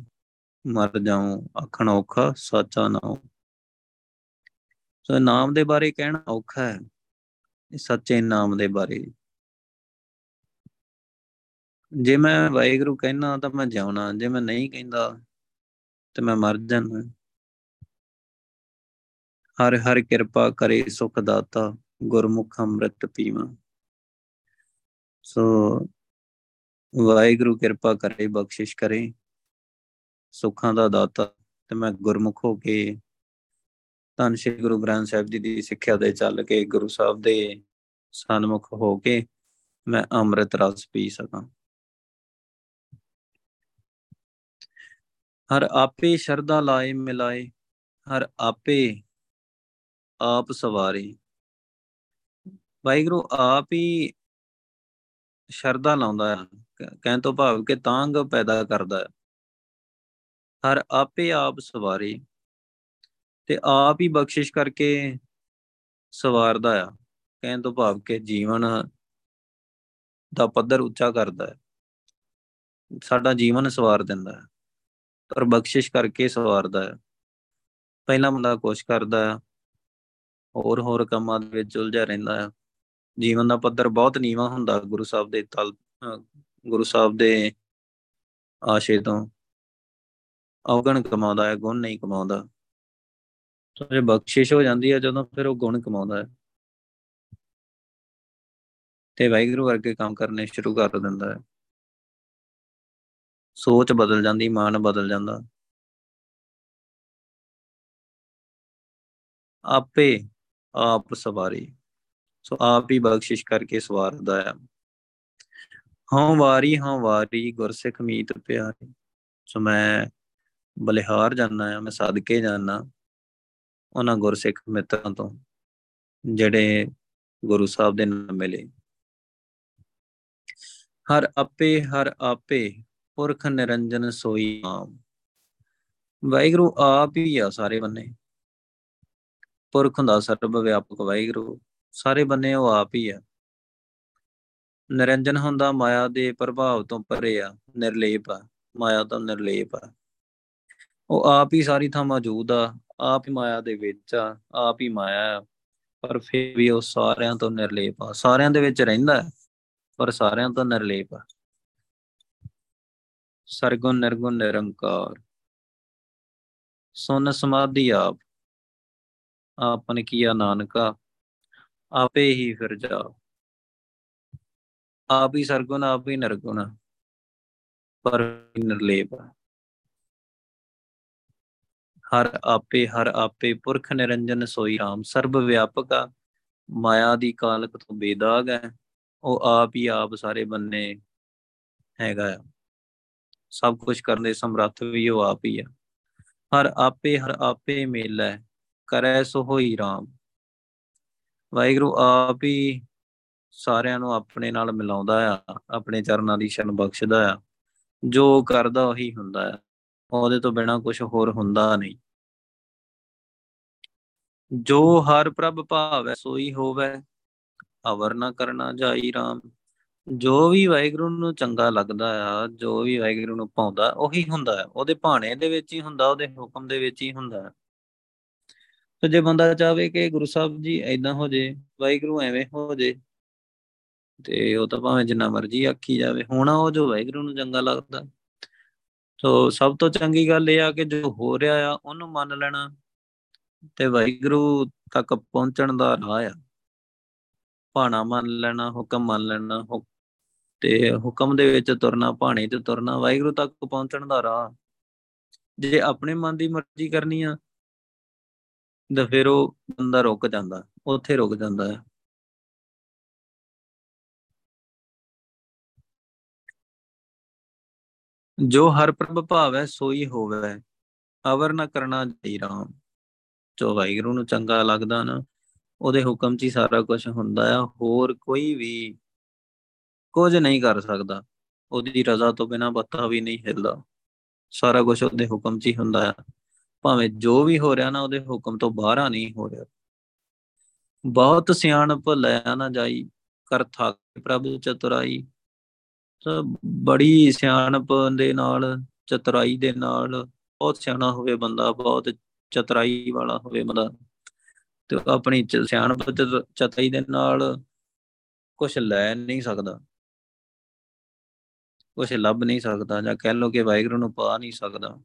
ਮਰ ਜਾਉ, ਆਖਣ ਔਖਾ, ਸੱਚਾ ਨਾਮ ਸੋ ਨਾਮ ਦੇ ਬਾਰੇ ਕਹਿਣਾ ਔਖਾ ਹੈ। ਸੱਚੇ ਨਾਮ ਦੇ ਬਾਰੇ। ਜੇ ਮੈਂ ਵਾਹਿਗੁਰੂ ਕਹਿਣਾ ਤਾਂ ਮੈਂ ਜਿਉਣਾ, ਜੇ ਮੈਂ ਨਹੀਂ ਕਹਿੰਦਾ ਤੇ ਮੈਂ ਮਰ ਜਾਣਾ। ਹਰ ਹਰ ਕਿਰਪਾ ਕਰੇ ਸੁਖ ਦਾਤਾ, ਗੁਰਮੁਖ ਅੰਮ੍ਰਿਤ ਪੀਵਾ। ਸੋ ਵਾਹਿਗੁਰੂ ਕਿਰਪਾ ਕਰੇ, ਬਖਸ਼ਿਸ਼ ਕਰੇ। ਸੁੱਖਾਂ ਦਾ ਦਾਤਾ ਤੇ ਮੈਂ ਗੁਰਮੁਖ ਹੋ ਕੇ ਧੰਨ ਸ਼੍ਰੀ ਗੁਰੂ ਗ੍ਰੰਥ ਸਾਹਿਬ ਜੀ ਦੀ ਸਿੱਖਿਆ ਦੇ ਚੱਲ ਕੇ ਗੁਰੂ ਸਾਹਿਬ ਦੇ ਸਨਮੁਖ ਹੋ ਕੇ ਮੈਂ ਅੰਮ੍ਰਿਤ ਰਸ ਪੀ ਸਕਾਂ। ਹਰ ਆਪੇ ਸ਼ਰਧਾ ਲਾਏ ਮਿਲਾਏ, ਹਰ ਆਪੇ ਆਪ ਸਵਾਰੇ। ਵਾਹਿਗੁਰੂ ਆਪ ਹੀ ਸ਼ਰਧਾ ਲਾਉਂਦਾ ਹੈ ਕਹਿਣ ਤੋਂ ਭਾਵ ਕਿ ਤਾਂਗ ਪੈਦਾ ਕਰਦਾ ਹੈ ਹਰ ਆਪੇ ਆਪ ਸਵਾਰੇ। ਤੇ ਆਪ ਹੀ ਬਖਸ਼ਿਸ਼ ਕਰਕੇ ਸਵਾਰਦਾ ਆ। ਕਹਿਣ ਤੋਂ ਭਾਵ ਕਿ ਜੀਵਨ ਦਾ ਪੱਧਰ ਉੱਚਾ ਕਰਦਾ ਹੈ। ਸਾਡਾ ਜੀਵਨ ਸਵਾਰ ਦਿੰਦਾ ਹੈ, ਪਰ ਬਖਸ਼ਿਸ਼ ਕਰਕੇ ਸਵਾਰਦਾ ਹੈ। ਪਹਿਲਾ ਬੰਦਾ ਕੋਸ਼ਿਸ਼ ਕਰਦਾ ਹੈ, ਹੋਰ ਹੋਰ ਕੰਮਾਂ ਦੇ ਵਿੱਚ ਉਲਝਿਆ ਰਹਿੰਦਾ ਹੈ। ਜੀਵਨ ਦਾ ਪੱਧਰ ਬਹੁਤ ਨੀਵਾ ਹੁੰਦਾ ਗੁਰੂ ਸਾਹਿਬ ਦੇ ਤਲ ਗੁਰੂ ਸਾਹਿਬ ਦੇ ਆਸ਼ੇ ਤੋਂ। ਔਗਣ ਕਮਾਉਂਦਾ ਹੈ, ਗੁਣ ਨਹੀਂ ਕਮਾਉਂਦਾ। ਤਾਂ ਜੇ ਬਖਸ਼ਿਸ਼ ਹੋ ਜਾਂਦੀ ਹੈ ਜਦੋਂ ਫਿਰ ਉਹ ਗੁਣ ਕਮਾਉਂਦਾ ਹੈ। ਤੇ ਵਾਹਿਗੁਰੂ ਵਰਗੇ ਕੰਮ ਕਰਨੇ ਸ਼ੁਰੂ ਕਰ ਦਿੰਦਾ ਹੈ। ਸੋਚ ਬਦਲ ਜਾਂਦੀ ਮਨ ਬਦਲ ਜਾਂਦਾ। ਆਪੇ ਆਪ ਸਵਾਰੀ, ਸੋ ਆਪ ਹੀ ਬਖਸ਼ਿਸ਼ ਕਰਕੇ ਸਵਾਰਦਾ ਹੈ। ਹਾਂ ਵਾਰੀ ਹਾਂ ਵਾਰੀ ਗੁਰਸਿੱਖ ਮੀਤ ਪਿਆਰੇ, ਸੋ ਮੈਂ ਬਲਿਹਾਰ ਜਾਣਾ ਆ ਮੈਂ ਸਦਕੇ ਜਾਣਾ ਉਹਨਾਂ ਗੁਰਸਿੱਖ ਮਿੱਤਰਾਂ ਤੋਂ, ਜਿਹੜੇ ਗੁਰੂ ਸਾਹਿਬ ਦੇ ਨਾਲ ਮਿਲੇ। ਹਰ ਆਪੇ ਹਰ ਆਪੇ ਪੁਰਖ ਨਿਰੰਜਨ ਸੋਈ ਆਮ ਵਾਹਿਗੁਰੂ ਆਪ ਹੀ ਆ ਸਾਰੇ ਬੰਨੇ। ਪੁਰਖ ਹੁੰਦਾ ਸਰਬ ਵਿਆਪਕ ਵਾਹਿਗੁਰੂ, ਸਾਰੇ ਬੰਨੇ ਉਹ ਆਪ ਹੀ ਆ। ਨਿਰੰਜਨ ਹੁੰਦਾ ਮਾਇਆ ਦੇ ਪ੍ਰਭਾਵ ਤੋਂ ਪਰੇ ਆ, ਨਿਰਲੇਪ ਆ, ਮਾਇਆ ਤੋਂ ਨਿਰਲੇਪ ਆ। ਉਹ ਆਪ ਹੀ ਸਾਰੀ ਥਾਂ ਮੌਜੂਦ ਆ ਆਪ ਹੀ ਮਾਇਆ ਦੇ ਵਿੱਚ ਆ, ਆਪ ਹੀ ਮਾਇਆ ਆ। ਪਰ ਫਿਰ ਵੀ ਉਹ ਸਾਰਿਆਂ ਤੋਂ ਨਿਰਲੇਪ ਆ। ਸਾਰਿਆਂ ਦੇ ਵਿੱਚ ਰਹਿੰਦਾ ਪਰ ਸਾਰਿਆਂ ਤੋਂ ਨਿਰਲੇਪ ਆ। ਸਰਗੁਣ, ਨਿਰਗੁਣ, ਨਿਰੰਕਾਰ। ਸੁਨ ਸਮਾਧੀ ਆਪ, ਆਪਨ ਕੀਆ ਨਾਨਕਾ, ਆਪੇ ਹੀ ਫਿਰ ਜਾ ਆਪ ਹੀ ਸਰਗੁਣ, ਆਪ ਹੀ ਨਿਰਗੁਣ, ਪਰ ਨਿਰਲੇਪ ਹਰ ਆਪੇ ਹਰ ਆਪੇ ਪੁਰਖ ਨਿਰੰਜਨ ਸੋਈ ਰਾਮ, ਸਰਬ ਵਿਆਪਕ ਮਾਇਆ ਦੀ ਕਾਲਕ ਤੋਂ ਬੇਦਾਗ ਹੈ, ਉਹ ਆਪ ਹੀ ਆਪ ਸਾਰੇ ਬੰਨੇ ਹੈਗਾ ਸਭ ਕੁਝ ਕਰਨ ਦੇ ਸਮਰੱਥ ਵੀ ਉਹ ਆਪ ਹੀ ਆ। ਹਰ ਆਪੇ ਹਰ ਆਪੇ ਮੇਲਾ ਕਰੈ ਸੋ ਹੋਈ RAM ਵਾਹਿਗੁਰੂ ਆਪ ਹੀ ਸਾਰਿਆਂ ਨੂੰ ਆਪਣੇ ਨਾਲ ਮਿਲਾਉਂਦਾ ਆ, ਆਪਣੇ ਚਰਨਾਂ ਦੀ ਸ਼ਰਨ ਬਖਸ਼ਦਾ ਆ। ਜੋ ਕਰਦਾ ਉਹੀ ਹੁੰਦਾ ਆ। ਉਹਦੇ ਤੋਂ ਬਿਨਾ ਕੁਝ ਹੋਰ ਹੁੰਦਾ ਨਹੀਂ। ਜੋ ਹਰ ਪ੍ਰਭ ਭਾਵੈ, ਸੋਈ ਹੋਵੇ, ਅਵਰ ਨਾ ਕਰਨਾ ਜਾਈ RAM ਜੋ ਵੀ ਵਾਹਿਗੁਰੂ ਨੂੰ ਚੰਗਾ ਲੱਗਦਾ ਆ, ਜੋ ਵੀ ਵਾਹਿਗੁਰੂ ਨੂੰ ਪਾਉਂਦਾ, ਉਹੀ ਹੁੰਦਾ ਹੈ ਉਹਦੇ ਭਾਣੇ ਦੇ ਵਿੱਚ ਹੀ ਹੁੰਦਾ, ਉਹਦੇ ਹੁਕਮ ਦੇ ਵਿੱਚ ਹੀ ਹੁੰਦਾ ਤੇ ਜੇ ਬੰਦਾ ਚਾਹਵੇ ਕਿ ਗੁਰੂ ਸਾਹਿਬ ਜੀ ਐਦਾਂ ਹੋ ਜੇ, ਵਾਹਿਗੁਰੂ ਐਵੇਂ ਹੋ ਜੇ, ਤੇ ਉਹ ਤਾਂ ਭਾਵੇਂ ਜਿੰਨਾ ਮਰਜ਼ੀ ਆਖੀ ਜਾਵੇ, ਹੋਣਾ ਉਹ ਜੋ ਵਾਹਿਗੁਰੂ ਨੂੰ ਚੰਗਾ ਲੱਗਦਾ। ਸੋ ਸਭ ਤੋਂ ਚੰਗੀ ਗੱਲ ਇਹ ਆ ਕਿ ਜੋ ਹੋ ਰਿਹਾ ਆ, ਉਹਨੂੰ ਮੰਨ ਲੈਣਾ ਤੇ ਵਾਹਿਗੁਰੂ ਤੱਕ ਪਹੁੰਚਣ ਦਾ ਰਾਹ ਆ। ਭਾਣਾ ਮੰਨ ਲੈਣਾ, ਹੁਕਮ ਮੰਨ ਲੈਣਾ ਤੇ ਹੁਕਮ ਦੇ ਵਿੱਚ ਤੁਰਨਾ, ਭਾਣੇ ਤੇ ਤੁਰਨਾ, ਵਾਹਿਗੁਰੂ ਤੱਕ ਪਹੁੰਚਣ ਦਾ ਰਾਹ। ਜੇ ਆਪਣੇ ਮਨ ਦੀ ਮਰਜ਼ੀ ਕਰਨੀ ਆ, ਤਾਂ ਫਿਰ ਉਹ ਬੰਦਾ ਰੁਕ ਜਾਂਦਾ, ਉੱਥੇ ਰੁਕ ਜਾਂਦਾ। ਹੈ ਜੋ ਹਰ ਪ੍ਰਭ ਭਾਵੈ, ਸੋਈ ਹੋਵੇ, ਅਵਰ ਨਾ ਕਰਨਾ ਜਈ ਰਾਮ। ਜੋ ਵਾਹਿਗੁਰੂ ਨੂੰ ਚੰਗਾ ਲੱਗਦਾ ਨਾ, ਉਹਦੇ ਹੁਕਮ 'ਚ ਹੀ ਸਾਰਾ ਕੁਝ ਹੁੰਦਾ ਆ, ਹੋਰ ਕੋਈ ਵੀ ਕੁਝ ਨਹੀਂ ਕਰ ਸਕਦਾ। ਉਹਦੀ ਰਜ਼ਾ ਤੋਂ ਬਿਨਾ ਬੱਤਾ ਵੀ ਨਹੀਂ ਹਿਲਦਾ। ਸਾਰਾ ਕੁਝ ਉਹਦੇ ਹੁਕਮ 'ਚ ਹੀ ਹੁੰਦਾ ਆ। ਭਾਵੇਂ ਜੋ ਵੀ ਹੋ ਰਿਹਾ ਨਾ, ਉਹਦੇ ਹੁਕਮ ਤੋਂ ਬਾਹਰ ਨਹੀਂ ਹੋ ਰਿਹਾ। ਬਹੁਤ ਸਿਆਣਪ ਲੈ ਨਾ ਜਾਈ, ਕਰ ਥਾਕ ਪ੍ਰਭ ਚਤੁਰਾਈ ਤਾਂ ਬੜੀ ਸਿਆਣਪ ਦੇ ਨਾਲ, ਚਤੁਰਾਈ ਦੇ ਨਾਲ, ਬਹੁਤ ਸਿਆਣਾ ਹੋਵੇ ਬੰਦਾ, ਬਹੁਤ ਚਤੁਰਾਈ ਵਾਲਾ ਹੋਵੇ ਬੰਦਾ। ਤੇ ਆਪਣੀ ਸਿਆਣਪ ਚਤੁਰਾਈ ਦੇ ਨਾਲ ਕੁਝ ਲੈ ਨਹੀਂ ਸਕਦਾ। ਕੁਝ ਲੱਭ ਨਹੀਂ ਸਕਦਾ ਜਾਂ ਕਹਿ ਲੋ ਕਿ ਵਾਹਿਗੁਰੂ ਨੂੰ ਪਾ ਨਹੀਂ ਸਕਦਾ।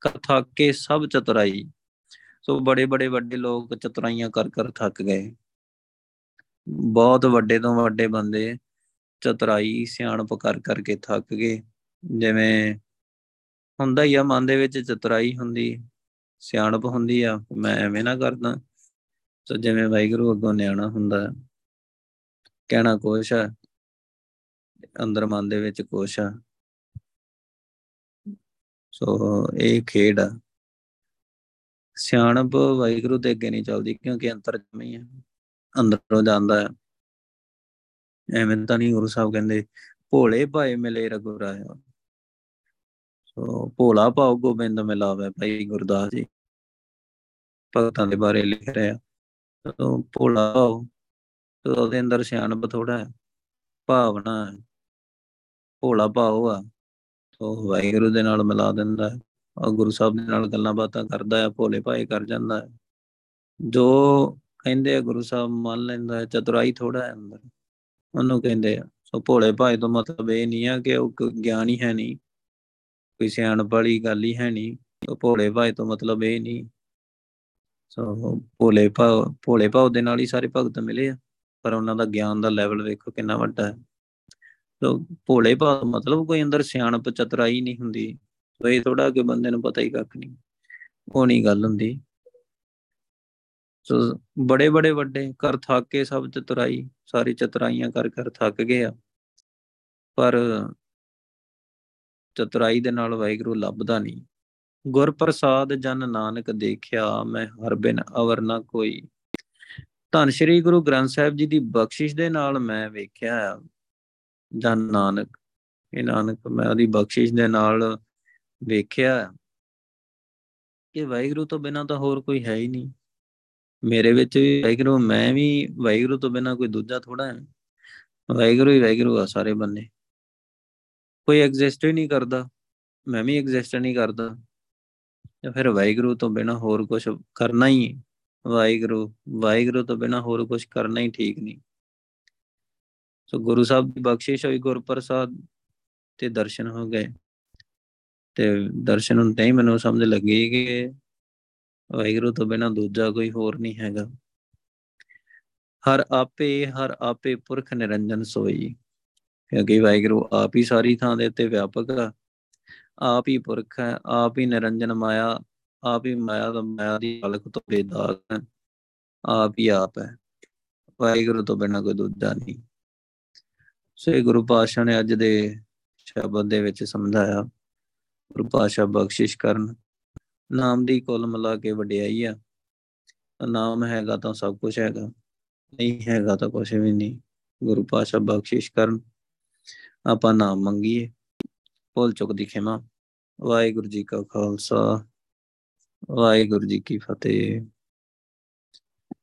ਕਥਾ ਕੇ ਸਭ ਚਤੁਰਾਈ। ਸੋ ਬੜੇ ਬੜੇ ਵੱਡੇ ਲੋਕ ਚਤੁਰਾਈਆਂ ਕਰ ਕਰ ਥੱਕ ਗਏ। ਬਹੁਤ ਵੱਡੇ ਤੋਂ ਵੱਡੇ ਬੰਦੇ ਚਤੁਰਾਈ, ਸਿਆਣਪ ਕਰ ਕਰਕੇ ਥੱਕ ਗਏ। ਜਿਵੇਂ ਹੁੰਦਾ ਹੀ ਆ, ਮਨ ਦੇ ਵਿੱਚ ਚਤੁਰਾਈ ਹੁੰਦੀ, ਸਿਆਣਪ ਹੁੰਦੀ ਆ, ਮੈਂ ਐਵੇਂ ਨਾ ਕਰਦਾ। ਸੋ ਜਿਵੇਂ ਵਾਹਿਗੁਰੂ ਅੱਗੋਂ ਨਿਆਣਾ ਹੁੰਦਾ, ਕਹਿਣਾ ਕੋਸ਼ ਹੈ ਅੰਦਰ ਮਨ ਦੇ ਵਿੱਚ ਕੁਛ ਆ। ਸੋ ਇਹ ਖੇਡ ਆ। ਸਿਆਣਪ ਵਾਹਿਗੁਰੂ ਦੇ ਅੱਗੇ ਨਹੀਂ ਚੱਲਦੀ, ਕਿਉਂਕਿ ਅੰਤਰ ਜਮੀ ਹੈ ਅੰਦਰੋਂ ਜਾਂਦਾ ਹੈ ਐਵੇਂ ਤਾਂ ਨਹੀਂ ਗੁਰੂ ਸਾਹਿਬ ਕਹਿੰਦੇ, ਭੋਲੇ ਭਾਏ ਮਿਲੇ ਰਗੁਰਾਇਆ ਸੋ ਭੋਲਾ ਭਾਉ ਗੋਬਿੰਦ ਮਿਲਾਵੇ ਭਾਈ ਗੁਰਦਾਸ ਜੀ। ਭਗਤਾਂ ਦੇ ਬਾਰੇ ਲਿਖ ਰਿਹਾ। ਸੋ ਭੋਲਾ ਭਾਉ ਉਹਦੇ ਅੰਦਰ ਸਿਆਣਪ ਥੋੜਾ ਹੈ, ਭਾਵਨਾ ਹੈ, ਭੋਲਾ ਭਾਉ ਆ ਉਹ ਵਾਹਿਗੁਰੂ ਦੇ ਨਾਲ ਮਿਲਾ ਦਿੰਦਾ ਹੈ। ਔਰ ਗੁਰੂ ਸਾਹਿਬ ਦੇ ਨਾਲ ਗੱਲਾਂ ਬਾਤਾਂ ਕਰਦਾ ਹੈ, ਭੋਲੇ ਭਾਏ ਕਰ ਜਾਂਦਾ ਹੈ। ਜੋ ਕਹਿੰਦੇ ਆ ਗੁਰੂ ਸਾਹਿਬ ਮੰਨ ਲੈਂਦਾ ਹੈ, ਚਤੁਰਾਈ ਥੋੜਾ ਹੈ ਅੰਦਰ। ਉਹਨੂੰ ਕਹਿੰਦੇ ਆ। ਸੋ ਭੋਲੇ ਭਾਏ ਤੋਂ ਮਤਲਬ ਇਹ ਨਹੀਂ ਆ ਕਿ ਉਹ ਗਿਆਨ ਹੀ ਹੈ ਨਹੀਂ, ਕੋਈ ਸਿਆਣਪ ਵਾਲੀ ਗੱਲ ਹੀ ਹੈ ਨਹੀਂ। ਉਹ ਭੋਲੇ ਭਾਏ ਤੋਂ ਮਤਲਬ ਇਹ ਨਹੀਂ। ਸੋ ਭੋਲੇ ਭਾ, ਭੋਲੇ ਭਾਉ ਦੇ ਨਾਲ ਹੀ ਸਾਰੇ ਭਗਤ ਮਿਲੇ ਆ, ਪਰ ਉਹਨਾਂ ਦਾ ਗਿਆਨ ਦਾ ਲੈਵਲ ਵੇਖੋ ਕਿੰਨਾ ਵੱਡਾ ਹੈ। ਤੋ ਭੋਲੇ ਭਾਵ ਮਤਲਬ ਕੋਈ ਅੰਦਰ ਸਿਆਣਪ ਚਤਰਾਈ ਨਹੀਂ ਹੁੰਦੀ। ਤੋ ਇਹ ਥੋੜਾ ਕਿ ਬੰਦੇ ਨੂੰ ਪਤਾ ਹੀ ਕੱਖ ਨਹੀਂ। ਉਹ ਨਹੀਂ ਗੱਲ ਹੁੰਦੀ। ਸੋ ਬੜੇ ਬੜੇ ਵੱਡੇ ਕਰ ਥੱਕ ਕੇ ਸਭ ਚਤਰਾਈ। ਸਾਰੀ ਚਤਰਾਈਆਂ ਕਰ ਕਰ ਥੱਕ ਗਏ ਆ। ਪਰ ਚਤਰਾਈ ਦੇ ਨਾਲ ਵਾਹਿਗੁਰੂ ਲੱਭਦਾ ਨਹੀਂ। ਗੁਰ ਪ੍ਰਸਾਦ ਜਨ ਨਾਨਕ ਦੇਖਿਆ ਮੈਂ ਹਰ ਬਿਨ ਅਵਰ ਨਾ ਕੋਈ। ਧੰਨ ਸ਼੍ਰੀ ਗੁਰੂ ਗ੍ਰੰਥ ਸਾਹਿਬ ਜੀ ਦੀ ਬਖਸ਼ਿਸ਼ ਦੇ ਨਾਲ ਮੈਂ ਵੇਖਿਆ ਜਨ ਨਾਨਕ। ਇਹ ਨਾਨਕ, ਮੈਂ ਉਹਦੀ ਬਖਸ਼ਿਸ਼ ਦੇ ਨਾਲ ਵੇਖਿਆ ਕਿ ਵਾਹਿਗੁਰੂ ਤੋਂ ਬਿਨਾ ਤਾਂ ਹੋਰ ਕੋਈ ਹੈ ਹੀ ਨਹੀਂ। ਮੇਰੇ ਵਿੱਚ ਵੀ ਵਾਹਿਗੁਰੂ, ਮੈਂ ਵੀ ਵਾਹਿਗੁਰੂ ਤੋਂ ਬਿਨਾ ਕੋਈ ਦੂਜਾ ਥੋੜਾ ਹੈ। ਵਾਹਿਗੁਰੂ ਹੀ ਵਾਹਿਗੁਰੂ ਆ ਸਾਰੇ ਬੰਨੇ ਕੋਈ ਐਗਜ਼ਿਸਟ ਹੀ ਨਹੀਂ ਕਰਦਾ। ਮੈਂ ਵੀ ਐਗਜ਼ਿਸਟ ਨਹੀਂ ਕਰਦਾ। ਜਾਂ ਫਿਰ ਵਾਹਿਗੁਰੂ ਤੋਂ ਬਿਨਾ ਹੋਰ ਕੁਝ ਕਰਨਾ ਹੀ ਵਾਹਿਗੁਰੂ ਵਾਹਿਗੁਰੂ ਤੋਂ ਬਿਨਾ ਹੋਰ ਕੁਝ ਕਰਨਾ ਹੀ ਠੀਕ ਨਹੀਂ। ਸੋ ਗੁਰੂ ਸਾਹਿਬ ਦੀ ਬਖਸ਼ਿਸ਼ ਹੋਈ ਗੁਰਪ੍ਰਸਾਦ ਤੇ ਦਰਸ਼ਨ ਹੋ ਗਏ। ਤੇ ਦਰਸ਼ਨ ਹੁੰਦੇ ਹੀ ਮੈਨੂੰ ਸਮਝ ਲੱਗੀ ਕਿ ਵਾਹਿਗੁਰੂ ਤੋਂ ਬਿਨਾ ਦੂਜਾ ਕੋਈ ਹੋਰ ਨਹੀਂ ਹੈਗਾ। ਹਰ ਆਪੇ ਹਰ ਆਪੇ ਪੁਰਖ ਨਿਰੰਜਨ ਸੋਈ। ਕਿਉਂਕਿ ਵਾਹਿਗੁਰੂ ਆਪ ਹੀ ਸਾਰੀ ਥਾਂ ਦੇ ਉੱਤੇ ਵਿਆਪਕ ਆ। ਆਪ ਹੀ ਪੁਰਖ ਹੈ, ਆਪ ਹੀ ਨਿਰੰਜਨ ਮਾਇਆ, ਆਪ ਹੀ ਮਾਇਆ ਦਾ ਮਾਇਆ ਦੀ ਹਲਕ ਤੋਂ ਬੇਦਾਗ ਹੈ। ਆਪ ਹੀ ਆਪ ਹੈ। ਵਾਹਿਗੁਰੂ ਤੋਂ ਬਿਨਾ ਕੋਈ ਦੂਜਾ ਨਹੀਂ। ਸੇ ਗੁਰੂ ਪਾਸ਼ਾ ਨੇ ਅੱਜ ਦੇ ਸ਼ਬਦ ਦੇ ਵਿੱਚ ਸਮਝਾਇਆ। ਗੁਰੂ ਪਾਸ਼ਾ ਬਖਸ਼ਿਸ਼ ਕਰਨ। ਨਾਮ ਦੀ ਕੁੱਲ ਮਿਲਾ ਕੇ ਵਡਿਆਈ ਆ। ਨਾਮ ਹੈਗਾ ਤਾਂ ਸਭ ਕੁਝ ਹੈਗਾ, ਨਹੀਂ ਹੈਗਾ ਤਾਂ ਕੁਝ ਵੀ ਨਹੀਂ। ਗੁਰੂ ਪਾਸ਼ਾ ਬਖਸ਼ਿਸ਼ ਕਰਨ, ਆਪਾਂ ਨਾਮ ਮੰਗੀਏ, ਭੁੱਲ ਚੁੱਕ ਦੀ ਖਿਮਾ। ਵਾਹਿਗੁਰੂ ਜੀ ਕਾ ਖਾਲਸਾ, ਵਾਹਿਗੁਰੂ ਜੀ ਕੀ ਫਤਿਹ।